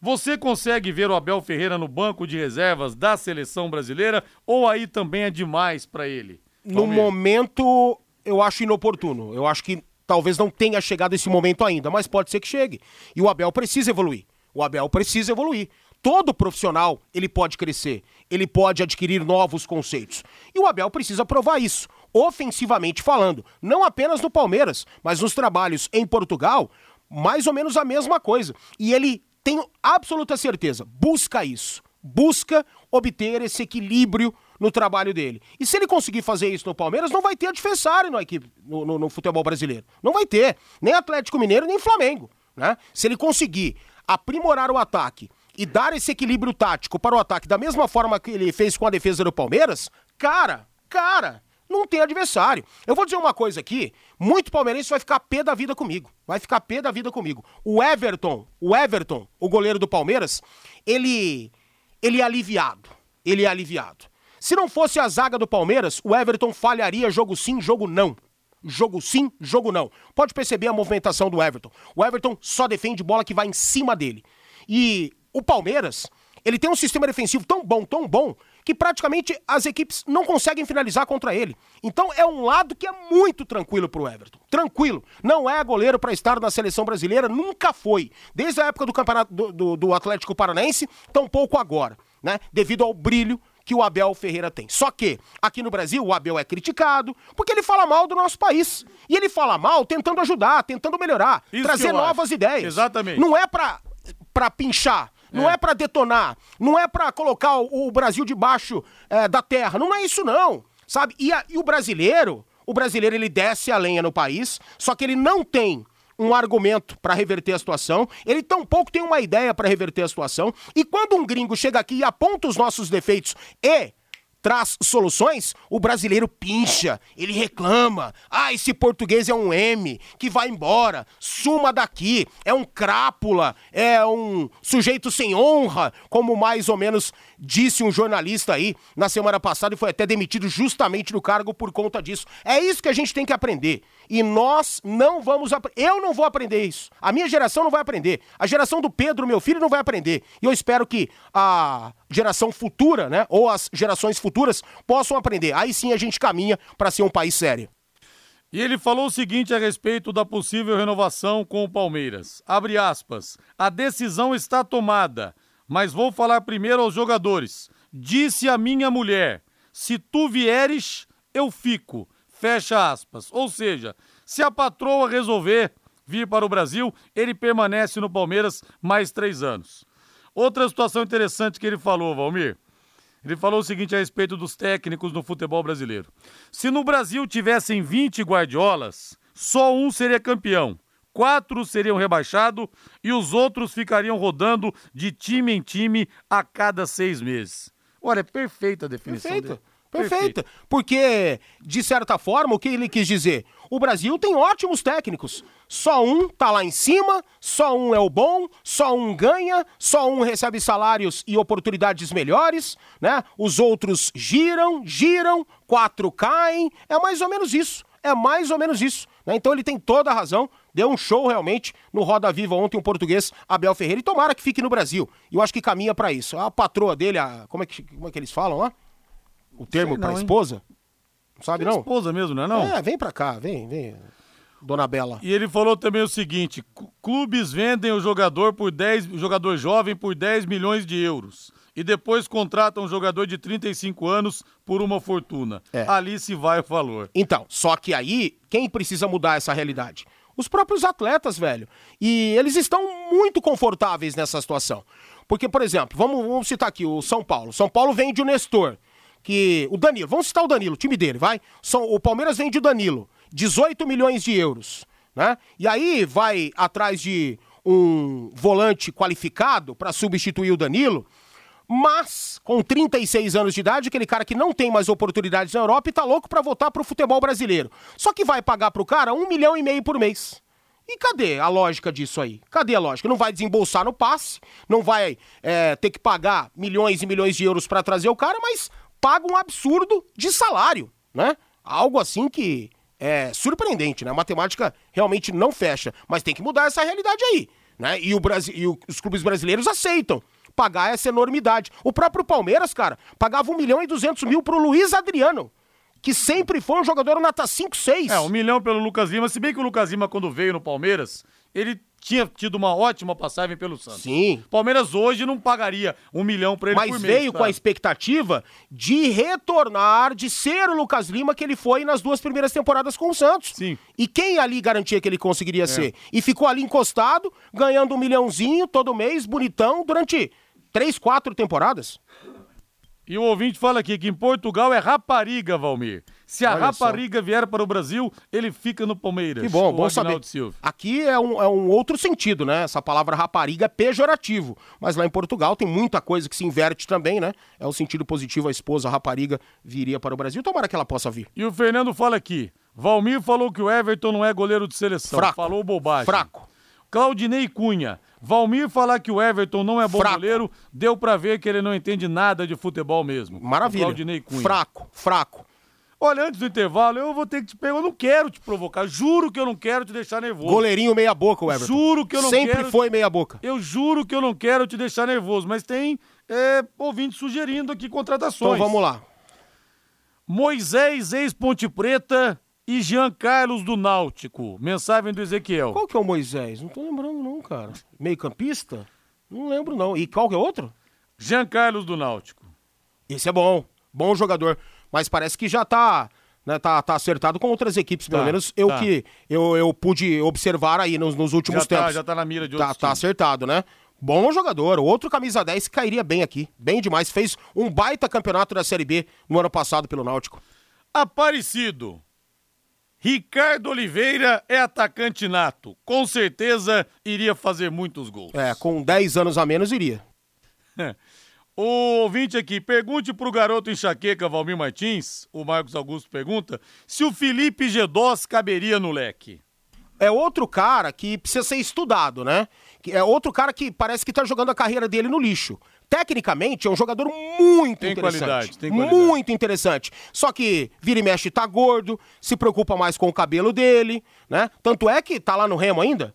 Você consegue ver o Abel Ferreira no banco de reservas da seleção brasileira ou aí também é demais para ele?
No
Valmir?
momento, eu acho inoportuno. Eu acho que talvez não tenha chegado esse momento ainda, mas pode ser que chegue. E o Abel precisa evoluir. O Abel precisa evoluir. Todo profissional, ele pode crescer, ele pode adquirir novos conceitos. E o Abel precisa provar isso, ofensivamente falando, não apenas no Palmeiras, mas nos trabalhos em Portugal, mais ou menos a mesma coisa. E ele tenho absoluta certeza, busca isso. Busca obter esse equilíbrio no trabalho dele. E se ele conseguir fazer isso no Palmeiras, não vai ter adversário na equipe, no, no- no futebol brasileiro. Não vai ter. Nem Atlético Mineiro, nem Flamengo. Né? Se ele conseguir aprimorar o ataque e dar esse equilíbrio tático para o ataque da mesma forma que ele fez com a defesa do Palmeiras, cara, cara, não tem adversário. Eu vou dizer uma coisa aqui, muito palmeirense vai ficar pé da vida comigo. Vai ficar pé da vida comigo. O Everton, o Everton, o goleiro do Palmeiras, ele ele é aliviado. Ele é aliviado. Se não fosse a zaga do Palmeiras, o Everton falharia jogo sim, jogo não. Jogo sim, jogo não. Pode perceber a movimentação do Everton. O Everton só defende bola que vai em cima dele. E o Palmeiras, ele tem um sistema defensivo tão bom, tão bom, que praticamente as equipes não conseguem finalizar contra ele. Então é um lado que é muito tranquilo pro Everton. Tranquilo. Não é goleiro para estar na seleção brasileira, nunca foi. Desde a época do campeonato do, do- do Atlético Paranaense, tampouco agora, né? Devido ao brilho que o Abel Ferreira tem. Só que aqui no Brasil o Abel é criticado porque ele fala mal do nosso país. E ele fala mal tentando ajudar, tentando melhorar,
Isso
trazer novas
acho.
ideias.
Exatamente.
Não é pra, pra pinchar. Não é pra detonar, não é pra colocar o, o Brasil debaixo é, da terra, não é isso não. sabe? E, a, e o brasileiro, o brasileiro ele desce a lenha no país, só que ele não tem um argumento para reverter a situação, ele tampouco tem uma ideia para reverter a situação, e quando um gringo chega aqui e aponta os nossos defeitos e traz soluções, o brasileiro pincha, ele reclama. Ah, esse português é um M, que vai embora, suma daqui, é um crápula, é um sujeito sem honra, como mais ou menos disse um jornalista aí na semana passada e foi até demitido justamente do cargo por conta disso. É isso que a gente tem que aprender. E nós não vamos eu não vou aprender isso. A minha geração não vai aprender. A geração do Pedro, meu filho, não vai aprender. E eu espero que a geração futura, né, ou as gerações futuras possam aprender. Aí sim a gente caminha para ser um país sério.
E ele falou o seguinte a respeito da possível renovação com o Palmeiras. Abre aspas. A decisão está tomada, mas vou falar primeiro aos jogadores. Disse a minha mulher: se tu vieres, eu fico. Fecha aspas. Ou seja, se a patroa resolver vir para o Brasil, ele permanece no Palmeiras mais três anos. Outra situação interessante que ele falou, Valmir. Ele falou o seguinte a respeito dos técnicos no futebol brasileiro. Se no Brasil tivessem 20 guardiolas, só um seria campeão. Quatro seriam rebaixados e os outros ficariam rodando de time em time a cada seis meses. Olha, é perfeita a definição
Perfeita.
dele.
Perfeita. Porque, de certa forma, o que ele quis dizer? O Brasil tem ótimos técnicos. Só um tá lá em cima, só um é o bom, só um ganha, só um recebe salários e oportunidades melhores, né? Os outros giram, giram, quatro caem. É mais ou menos isso. É mais ou menos isso. Né? Então ele tem toda a razão. Deu um show realmente no Roda Viva ontem, um português, Abel Ferreira. E tomara que fique no Brasil. Eu acho que caminha para isso. A patroa dele, a, como, é que, como é que eles falam lá? O termo para esposa? Não sabe, não?
Esposa mesmo, não é não?
É, vem pra cá, vem, vem. Dona Bela.
E ele falou também o seguinte: clubes vendem o jogador por 10, o jogador jovem por 10 milhões de euros. E depois contratam um jogador de 35 anos por uma fortuna. É. Ali se vai o valor.
Então, só que aí, quem precisa mudar essa realidade? Os próprios atletas, velho. E eles estão muito confortáveis nessa situação. Porque, por exemplo, vamos, vamos citar aqui o São Paulo. São Paulo vende o Nestor que o Danilo, vamos citar o Danilo, o time dele, vai? São, o Palmeiras vende o Danilo, 18 milhões de euros, né? E aí vai atrás de um volante qualificado para substituir o Danilo, mas com 36 anos de idade, aquele cara que não tem mais oportunidades na Europa e tá louco para voltar pro futebol brasileiro. Só que vai pagar pro cara um milhão e meio por mês. E cadê a lógica disso aí? Cadê a lógica? Não vai desembolsar no passe, não vai é, ter que pagar milhões e milhões de euros para trazer o cara, mas paga um absurdo de salário, né? Algo assim que é surpreendente, né? A matemática realmente não fecha, mas tem que mudar essa realidade aí, né? E, o Brasil, e os clubes brasileiros aceitam pagar essa enormidade. O próprio Palmeiras, cara, pagava 1 milhão e 200 mil pro Luiz Adriano, que sempre foi um jogador nota 5, 6.
É, um milhão pelo Lucas Lima, se bem que o Lucas Lima, quando veio no Palmeiras, ele tinha tido uma ótima passagem pelo Santos.
Sim.
Palmeiras hoje não pagaria um milhão para ele
Mas
por
mês. Mas veio tá? com a expectativa de retornar, de ser o Lucas Lima que ele foi nas duas primeiras temporadas com o Santos.
Sim.
E quem ali garantia que ele conseguiria é. ser? E ficou ali encostado, ganhando um milhãozinho todo mês, bonitão, durante três, quatro temporadas.
E o ouvinte fala aqui que em Portugal é rapariga, Valmir. Se a Olha rapariga só. vier para o Brasil, ele fica no Palmeiras.
Que bom, bom saber. Silva. Aqui é um, é um outro sentido, né? Essa palavra rapariga é pejorativo. Mas lá em Portugal tem muita coisa que se inverte também, né? É o sentido positivo, a esposa a rapariga viria para o Brasil. Tomara que ela possa vir.
E o Fernando fala aqui. Valmir falou que o Everton não é goleiro de seleção.
Fraco.
Falou bobagem.
Fraco.
Claudinei Cunha. Valmir falar que o Everton não é bom fraco. goleiro, deu para ver que ele não entende nada de futebol mesmo.
Maravilha. Claudinei Cunha. Fraco, fraco.
Olha, antes do intervalo, eu vou ter que te pegar. Eu não quero te provocar. Juro que eu não quero te deixar nervoso.
Goleirinho meia-boca, o Everton.
Juro que eu não
Sempre
quero.
Sempre foi meia-boca.
Eu juro que eu não quero te deixar nervoso. Mas tem é, ouvinte sugerindo aqui contratações.
Então vamos lá.
Moisés, ex-Ponte Preta, e Jean Carlos do Náutico. Mensagem do Ezequiel.
Qual que é o Moisés? Não tô lembrando não, cara. Meio campista? Não lembro não. E qual que é outro?
Jean Carlos do Náutico.
Esse é bom. Bom jogador. Mas parece que já tá... Né, tá, tá acertado com outras equipes, pelo tá, menos eu tá. que eu, eu pude observar aí nos, nos últimos
já
tá, tempos.
Tá, já tá na mira de
tá,
outros
Tá, tá acertado, né? Bom jogador, outro camisa 10 cairia bem aqui, bem demais. Fez um baita campeonato da Série B no ano passado pelo Náutico.
Aparecido. Ricardo Oliveira é atacante nato. Com certeza iria fazer muitos gols.
É, com 10 anos a menos iria. (laughs)
O ouvinte aqui, pergunte pro garoto enxaqueca Valmir Martins, o Marcos Augusto pergunta, se o Felipe Gedós caberia no leque.
É outro cara que precisa ser estudado, né? É outro cara que parece que tá jogando a carreira dele no lixo. Tecnicamente, é um jogador muito
Tem
interessante.
qualidade, tem qualidade.
Muito interessante. Só que vira e mexe tá gordo, se preocupa mais com o cabelo dele, né? Tanto é que tá lá no Remo ainda.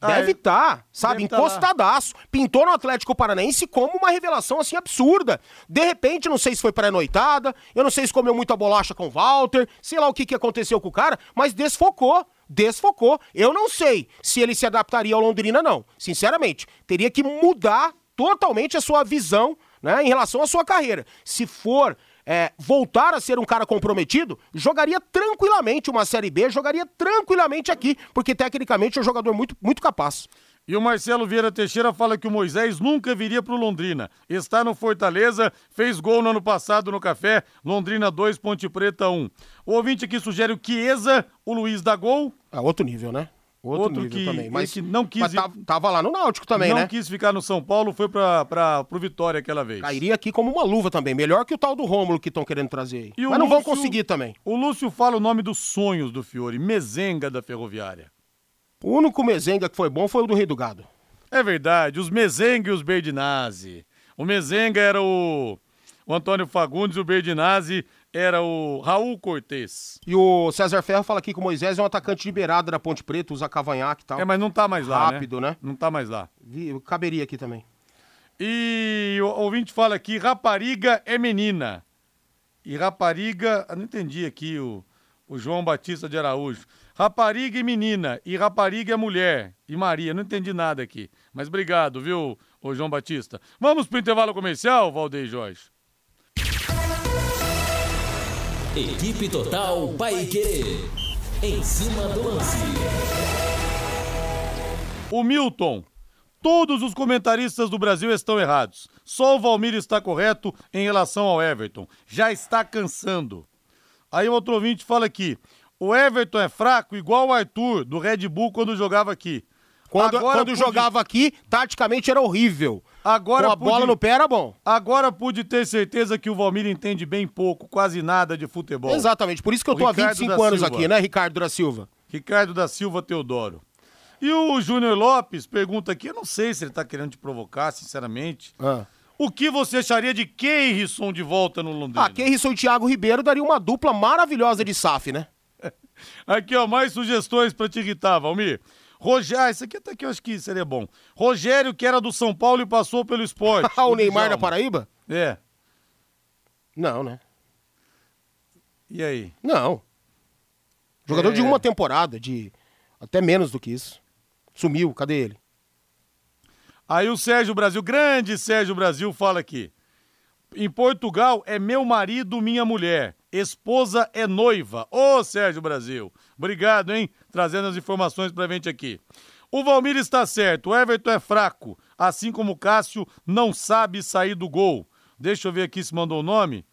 Ah,
Deve
é.
estar, sabe?
Deve tá.
Encostadaço. Pintou no Atlético Paranaense como uma revelação assim absurda. De repente, não sei se foi pré-noitada, eu não sei se comeu muita bolacha com o Walter, sei lá o que, que aconteceu com o cara, mas desfocou. Desfocou. Eu não sei se ele se adaptaria ao Londrina, não. Sinceramente, teria que mudar totalmente a sua visão né, em relação à sua carreira. Se for é, voltar a ser um cara comprometido, jogaria tranquilamente uma Série B, jogaria tranquilamente aqui, porque tecnicamente é um jogador muito, muito capaz.
E o Marcelo Vieira Teixeira fala que o Moisés nunca viria pro Londrina. Está no Fortaleza, fez gol no ano passado no Café, Londrina 2, Ponte Preta 1. O ouvinte aqui sugere o Chiesa, o Luiz da Gol.
É outro nível, né? Outro,
Outro que-
também. Mas,
que não quis
mas tava, tava lá no Náutico também,
não
né?
quis ficar no São Paulo, foi pra, pro Vitória aquela vez.
Cairia aqui como uma luva também. Melhor que o tal do Rômulo que estão querendo trazer aí.
E o
Mas não vão
Lúcio-
conseguir também.
O Lúcio fala o nome dos sonhos do Fiore, Mezenga da Ferroviária.
O único mezenga que foi bom foi o do Rei do Gado.
É verdade, os Mezenga e os Berdinazzi. O Mezenga era o, o Antônio Fagundes e o Berdinazzi era o Raul Cortez.
E o César Ferro fala aqui que o Moisés é um atacante liberado da Ponte Preta, usa cavanhaque e tal.
É, mas não tá mais lá,
Rápido, né?
Não tá mais lá.
Vi- Caberia aqui também.
E o ouvinte fala aqui, rapariga é menina. E rapariga, eu não entendi aqui o, o João Batista de Araújo. Rapariga e menina, e rapariga é mulher, e Maria, não entendi nada aqui. Mas obrigado, viu, o João Batista. Vamos pro intervalo comercial, Valdeir Jorge?
Equipe Total Paique. Em cima do lance.
O Milton. Todos os comentaristas do Brasil estão errados. Só o Valmir está correto em relação ao Everton. Já está cansando. Aí o outro ouvinte fala aqui. O Everton é fraco igual o Arthur, do Red Bull, quando jogava aqui.
Quando,
Agora
quando
pude-
jogava aqui, taticamente era horrível.
Agora
Com a bola
pude-
no pé era bom.
Agora pude ter certeza que o Valmir entende bem pouco, quase nada de futebol.
Exatamente. Por isso que eu tô há
Ricardo
25
da
anos
Silva.
aqui, né, Ricardo da Silva?
Ricardo da Silva Teodoro. E o Júnior Lopes pergunta aqui, eu não sei se ele tá querendo te provocar, sinceramente.
Ah.
O que você acharia de Keirson de volta no Londrina?
Ah, Keirson e Thiago Ribeiro daria uma dupla maravilhosa de SAF, né? (laughs)
Aqui, ó, mais sugestões pra te irritar, Valmir. Rogério, ah, isso aqui até que eu acho que seria bom. Rogério, que era do São Paulo e passou pelo esporte. (laughs)
Ah, o Neymar da Paraíba?
É.
Não, né?
E aí?
Não. Jogador
É.
de uma temporada, de até menos do que isso. Sumiu, cadê ele?
Aí o Sérgio Brasil, grande Sérgio Brasil, fala aqui. Em Portugal é meu marido, minha mulher. Esposa é noiva. Ô, Sérgio Brasil. Obrigado, hein? Trazendo as informações pra gente aqui. O Valmir está certo, o Everton é fraco. Assim como o Cássio não sabe sair do gol. Deixa eu ver aqui se mandou o nome.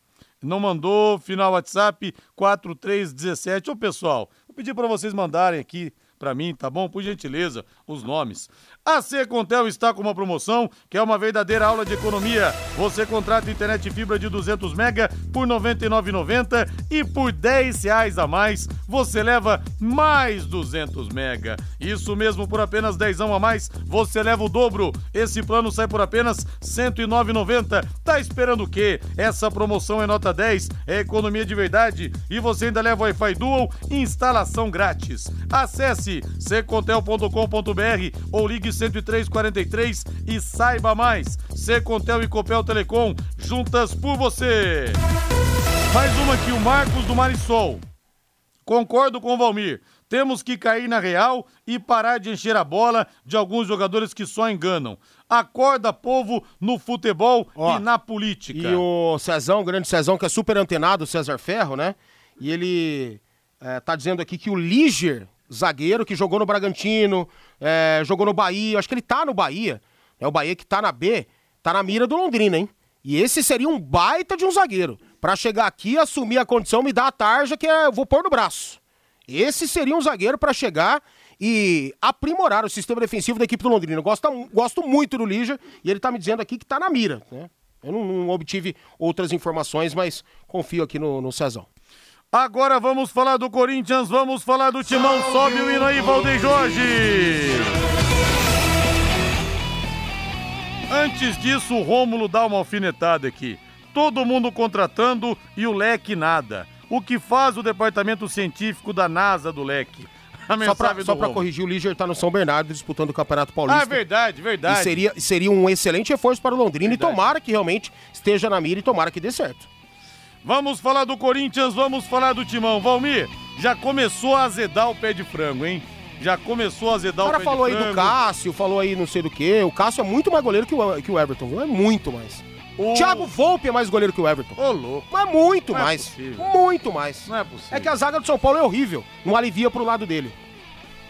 Não mandou, final WhatsApp 4317. Ô, pessoal, vou pedir pra vocês mandarem aqui pra mim, tá bom? Por gentileza, os nomes. A Secontel está com uma promoção que é uma verdadeira aula de economia. Você contrata internet fibra de 200 mega por R$ 99,90 e por 10 reais a mais você leva mais 200 mega. Isso mesmo, por apenas 10 a mais você leva o dobro. Esse plano sai por apenas R$ 109,90. Tá esperando o quê? Essa promoção é nota 10, é economia de verdade e você ainda leva Wi-Fi Dual instalação grátis. Acesse secontel.com.br ou ligue 10343 e saiba mais. Secontel e Copel Telecom, juntas por você. Mais uma aqui, o Marcos do Marisol. Concordo com o Valmir. Temos que cair na real e parar de encher a bola de alguns jogadores que só enganam. Acorda, povo, no futebol
Ó,
e na política.
E o Cezão, o grande Cezão, que é super antenado, o César Ferro, né? E ele é, tá dizendo aqui que o Liger, zagueiro, que jogou no Bragantino, é, jogou no Bahia, acho que ele tá no Bahia, é o Bahia que tá na B, tá na mira do Londrina, hein? E esse seria um baita de um zagueiro. Pra chegar aqui, assumir a condição, me dar a tarja que eu vou pôr no braço. Esse seria um zagueiro pra chegar e aprimorar o sistema defensivo da equipe do Londrina. Gosto, gosto muito do Lígia e ele tá me dizendo aqui que tá na mira, né? Eu não, não obtive outras informações, mas confio aqui no, no Cezão.
Agora vamos falar do Corinthians, vamos falar do Timão. Sobe o hino aí, Valdeir Jorge. Antes disso, o Rômulo dá uma alfinetada aqui. Todo mundo contratando e o leque nada. O que faz o departamento científico da NASA do leque?
Só pra, só pra corrigir, o Liger tá no São Bernardo disputando o Campeonato Paulista. Ah,
verdade, verdade.
E seria, seria um excelente reforço para o Londrina verdade. e tomara que realmente esteja na mira e tomara que dê certo.
Vamos falar do Corinthians, vamos falar do Timão. Valmir, já começou a azedar o pé de frango, hein? Já começou a azedar o, pé de frango.
O cara falou aí do Cássio, falou aí não sei do que. O Cássio é muito mais goleiro que o, que o Everton, viu? É muito mais. O Thiago Volpe é mais goleiro que o Everton.
Ô, louco.
Mas muito não é mais.
É
muito mais.
Não é possível.
É que a zaga do São Paulo é horrível. Não alivia pro lado dele.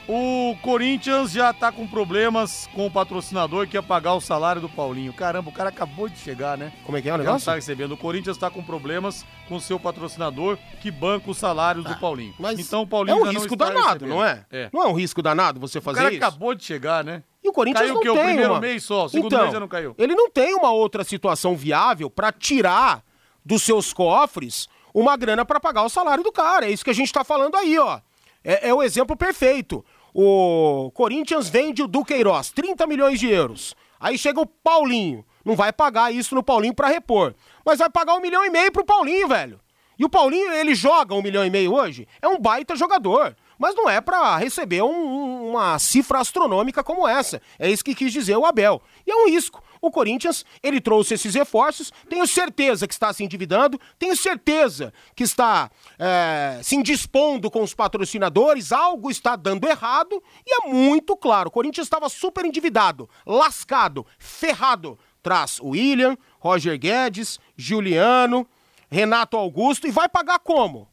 O Corinthians já tá com problemas com o patrocinador que ia pagar o salário do Paulinho. Caramba, o cara acabou de chegar, né?
Como é que é o negócio?
Tá recebendo. O Corinthians tá com problemas com o seu patrocinador que banca os salários ah, do Paulinho.
Mas então o Paulinho é um risco danado, recebendo. não é? é? Não é um risco danado você fazer isso? O
cara acabou de chegar, né?
E o Corinthians
caiu
não
que
tem
o primeiro
uma...
mês só, o segundo
então,
mês já não caiu.
Ele não tem uma outra situação viável para tirar dos seus cofres uma grana para pagar o salário do cara. É isso que a gente tá falando aí, ó. É, é o exemplo perfeito. O Corinthians vende o Duqueiroz, 30 milhões de euros. Aí chega o Paulinho. Não vai pagar isso no Paulinho para repor. Mas vai pagar um milhão e meio pro Paulinho, velho. E o Paulinho, ele joga um milhão e meio hoje? É um baita jogador. Mas não é para receber um, uma cifra astronômica como essa. É isso que quis dizer o Abel. E é um risco. O Corinthians, ele trouxe esses reforços, tenho certeza que está se endividando, tenho certeza que está é, se indispondo com os patrocinadores, algo está dando errado, e é muito claro, o Corinthians estava super endividado, lascado, ferrado. Traz o William, Roger Guedes, Juliano, Renato Augusto, e vai pagar como?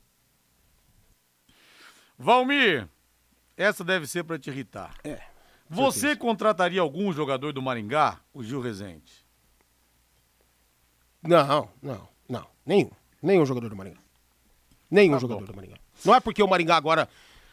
Valmir, essa deve ser para te irritar.
É.
Você contrataria algum jogador do Maringá, o Gil Rezende?
Não, não, não. Nenhum. Nenhum jogador do Maringá. Nenhum tá jogador bom. do Maringá. Não é porque o Maringá agora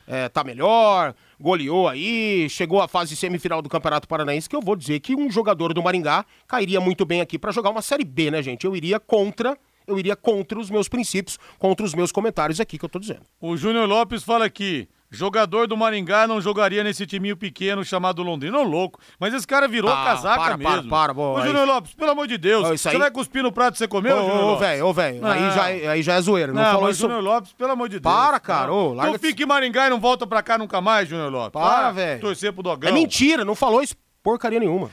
é, tá melhor, goleou aí, chegou à fase semifinal do Campeonato Paranaense, que eu vou dizer que um jogador do Maringá cairia muito bem aqui para jogar uma Série B, né, gente? Eu iria contra eu iria contra os meus princípios, contra os meus comentários aqui que eu tô dizendo.
O Júnior Lopes fala aqui. Jogador do Maringá não jogaria nesse timinho pequeno chamado Londrina. Ô, louco. Mas esse cara virou ah, casaca
para,
mesmo.
Para, para, para.
Ô, Júnior Lopes, pelo amor de Deus. Ô,
aí...
Você vai cuspir no prato que você comeu,
Ô, velho, ô, velho. Aí já, é, aí já é zoeira. Não, não falou isso.
Júnior Lopes, pelo amor de Deus.
Para, cara. Ô,
larga... Tu fica em Maringá e não volta pra cá nunca mais, Júnior Lopes.
Para, velho.
Torcer pro Dogão.
É mentira, não falou isso porcaria nenhuma.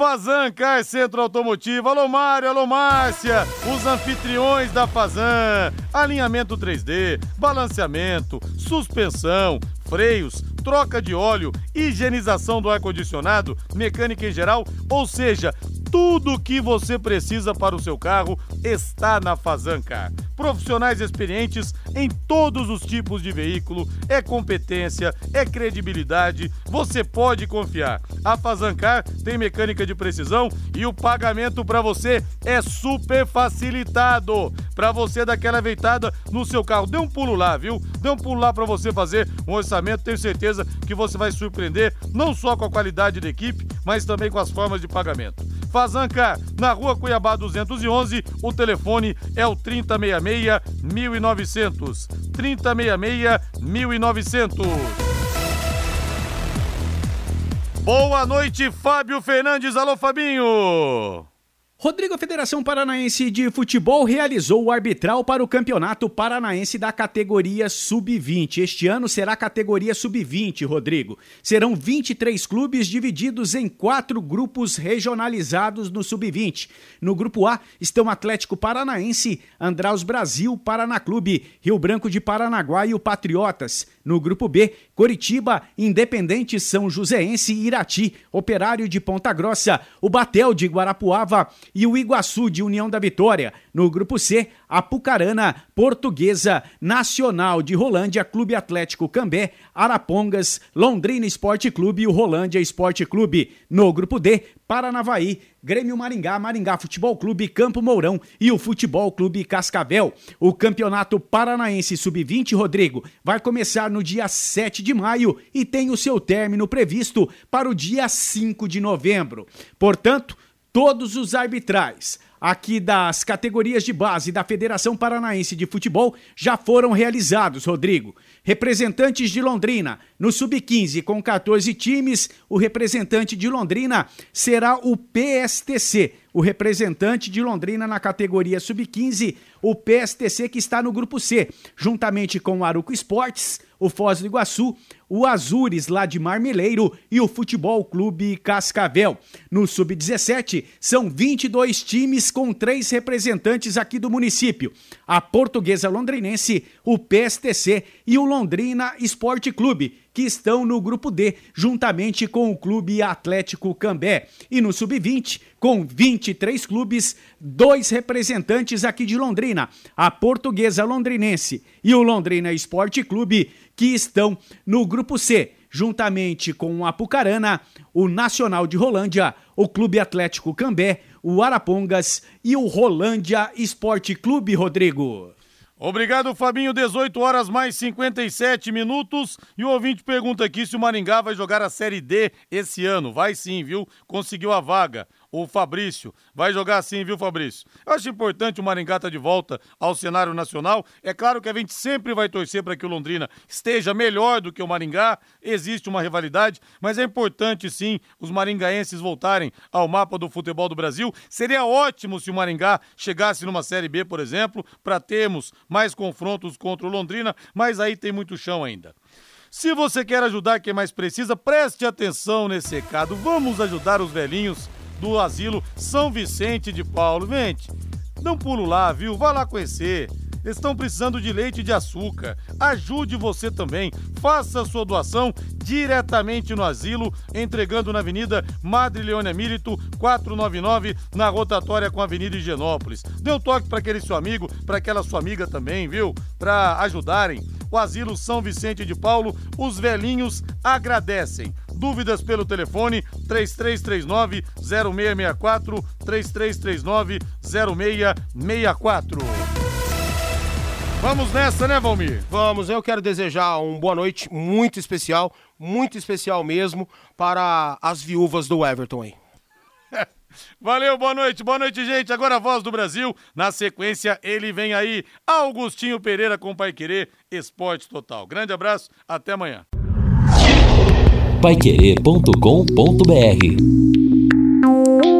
Fazan Car Centro Automotivo. Alô, Mário, alô, Márcia, os anfitriões da Fazan. Alinhamento 3D, balanceamento, suspensão, freios, troca de óleo, higienização do ar-condicionado, mecânica em geral, ou seja, tudo o que você precisa para o seu carro está na Fazancar. Profissionais experientes em todos os tipos de veículo, é competência, é credibilidade, você pode confiar. A Fazancar tem mecânica de precisão e o pagamento para você é super facilitado. Para você dar aquela veitada no seu carro, dê um pulo lá, viu? Dê um pulo lá para você fazer um orçamento, tenho certeza que você vai surpreender não só com a qualidade da equipe, mas também com as formas de pagamento. Fazanca, na rua Cuiabá 211, o telefone é o 3066 1900. 3066 1900. Boa noite, Fábio Fernandes. Alô, Fabinho.
Rodrigo, a Federação Paranaense de Futebol realizou o arbitral para o Campeonato Paranaense da categoria Sub-20. Este ano será a categoria Sub-20, Rodrigo. Serão 23 clubes divididos em quatro grupos regionalizados no Sub-20. No grupo A estão Atlético Paranaense, Andraus Brasil, Paraná Clube, Rio Branco de Paranaguá e o Patriotas. No grupo B, Coritiba, Independente São Joséense, Irati, Operário de Ponta Grossa, o Batel de Guarapuava e o Iguaçu de União da Vitória. No grupo C, Apucarana, Portuguesa, Nacional de Rolândia, Clube Atlético Cambé, Arapongas, Londrina Esporte Clube e o Rolândia Esporte Clube. No grupo D, Paranavaí, Grêmio Maringá, Maringá Futebol Clube, Campo Mourão e o Futebol Clube Cascavel. O Campeonato Paranaense Sub-20, Rodrigo, vai começar no dia 7 de maio e tem o seu término previsto para o dia 5 de novembro. Portanto, todos os arbitrais aqui das categorias de base da Federação Paranaense de Futebol já foram realizados, Rodrigo. Representantes de Londrina, no Sub-15, com 14 times, o representante de Londrina será o PSTC. O representante de Londrina na categoria Sub-15, o PSTC, que está no grupo C, juntamente com o Aruco Esportes, o Foz do Iguaçu, o Azures lá de Marmeleiro e o Futebol Clube Cascavel. No Sub-17, são 22 times com três representantes aqui do município: a Portuguesa Londrinense, o PSTC e o Londrina Esporte Clube que estão no grupo D, juntamente com o Clube Atlético Cambé. E no Sub-20, com 23 clubes, dois representantes aqui de Londrina, a Portuguesa Londrinense e o Londrina Esporte Clube, que estão no grupo C, juntamente com o Apucarana, o Nacional de Rolândia, o Clube Atlético Cambé, o Arapongas e o Rolândia Esporte Clube, Rodrigo.
Obrigado, Fabinho. 18 horas mais 57 minutos. E o ouvinte pergunta aqui se o Maringá vai jogar a Série D esse ano. Vai sim, viu? Conseguiu a vaga o Fabrício. Vai jogar assim, viu, Fabrício? Eu acho importante o Maringá estar tá de volta ao cenário nacional. É claro que a gente sempre vai torcer para que o Londrina esteja melhor do que o Maringá. Existe uma rivalidade, mas é importante sim os maringaenses voltarem ao mapa do futebol do Brasil. Seria ótimo se o Maringá chegasse numa Série B, por exemplo, para termos mais confrontos contra o Londrina, mas aí tem muito chão ainda. Se você quer ajudar quem mais precisa, preste atenção nesse recado. Vamos ajudar os velhinhos do asilo São Vicente de Paulo. Gente, um pulo lá, viu? Vá lá conhecer. Estão precisando de leite de açúcar. Ajude você também. Faça sua doação diretamente no asilo, entregando na Avenida Madre Leônia Milito, 499, na rotatória com a Avenida Higienópolis. Dê um toque para aquele seu amigo, para aquela sua amiga também, viu? Para ajudarem. O Asilo São Vicente de Paulo, os velhinhos agradecem. Dúvidas pelo telefone 3339 0664 3339 0664. Vamos nessa, né, Valmir?
Vamos, eu quero desejar uma boa noite muito especial, muito especial mesmo, para as viúvas do Everton aí. (laughs)
Valeu, boa noite, boa noite, gente. Agora a voz do Brasil. Na sequência, ele vem aí, Augustinho Pereira com Pai Querer, Esporte Total. Grande abraço, até amanhã
paiquerê.com.br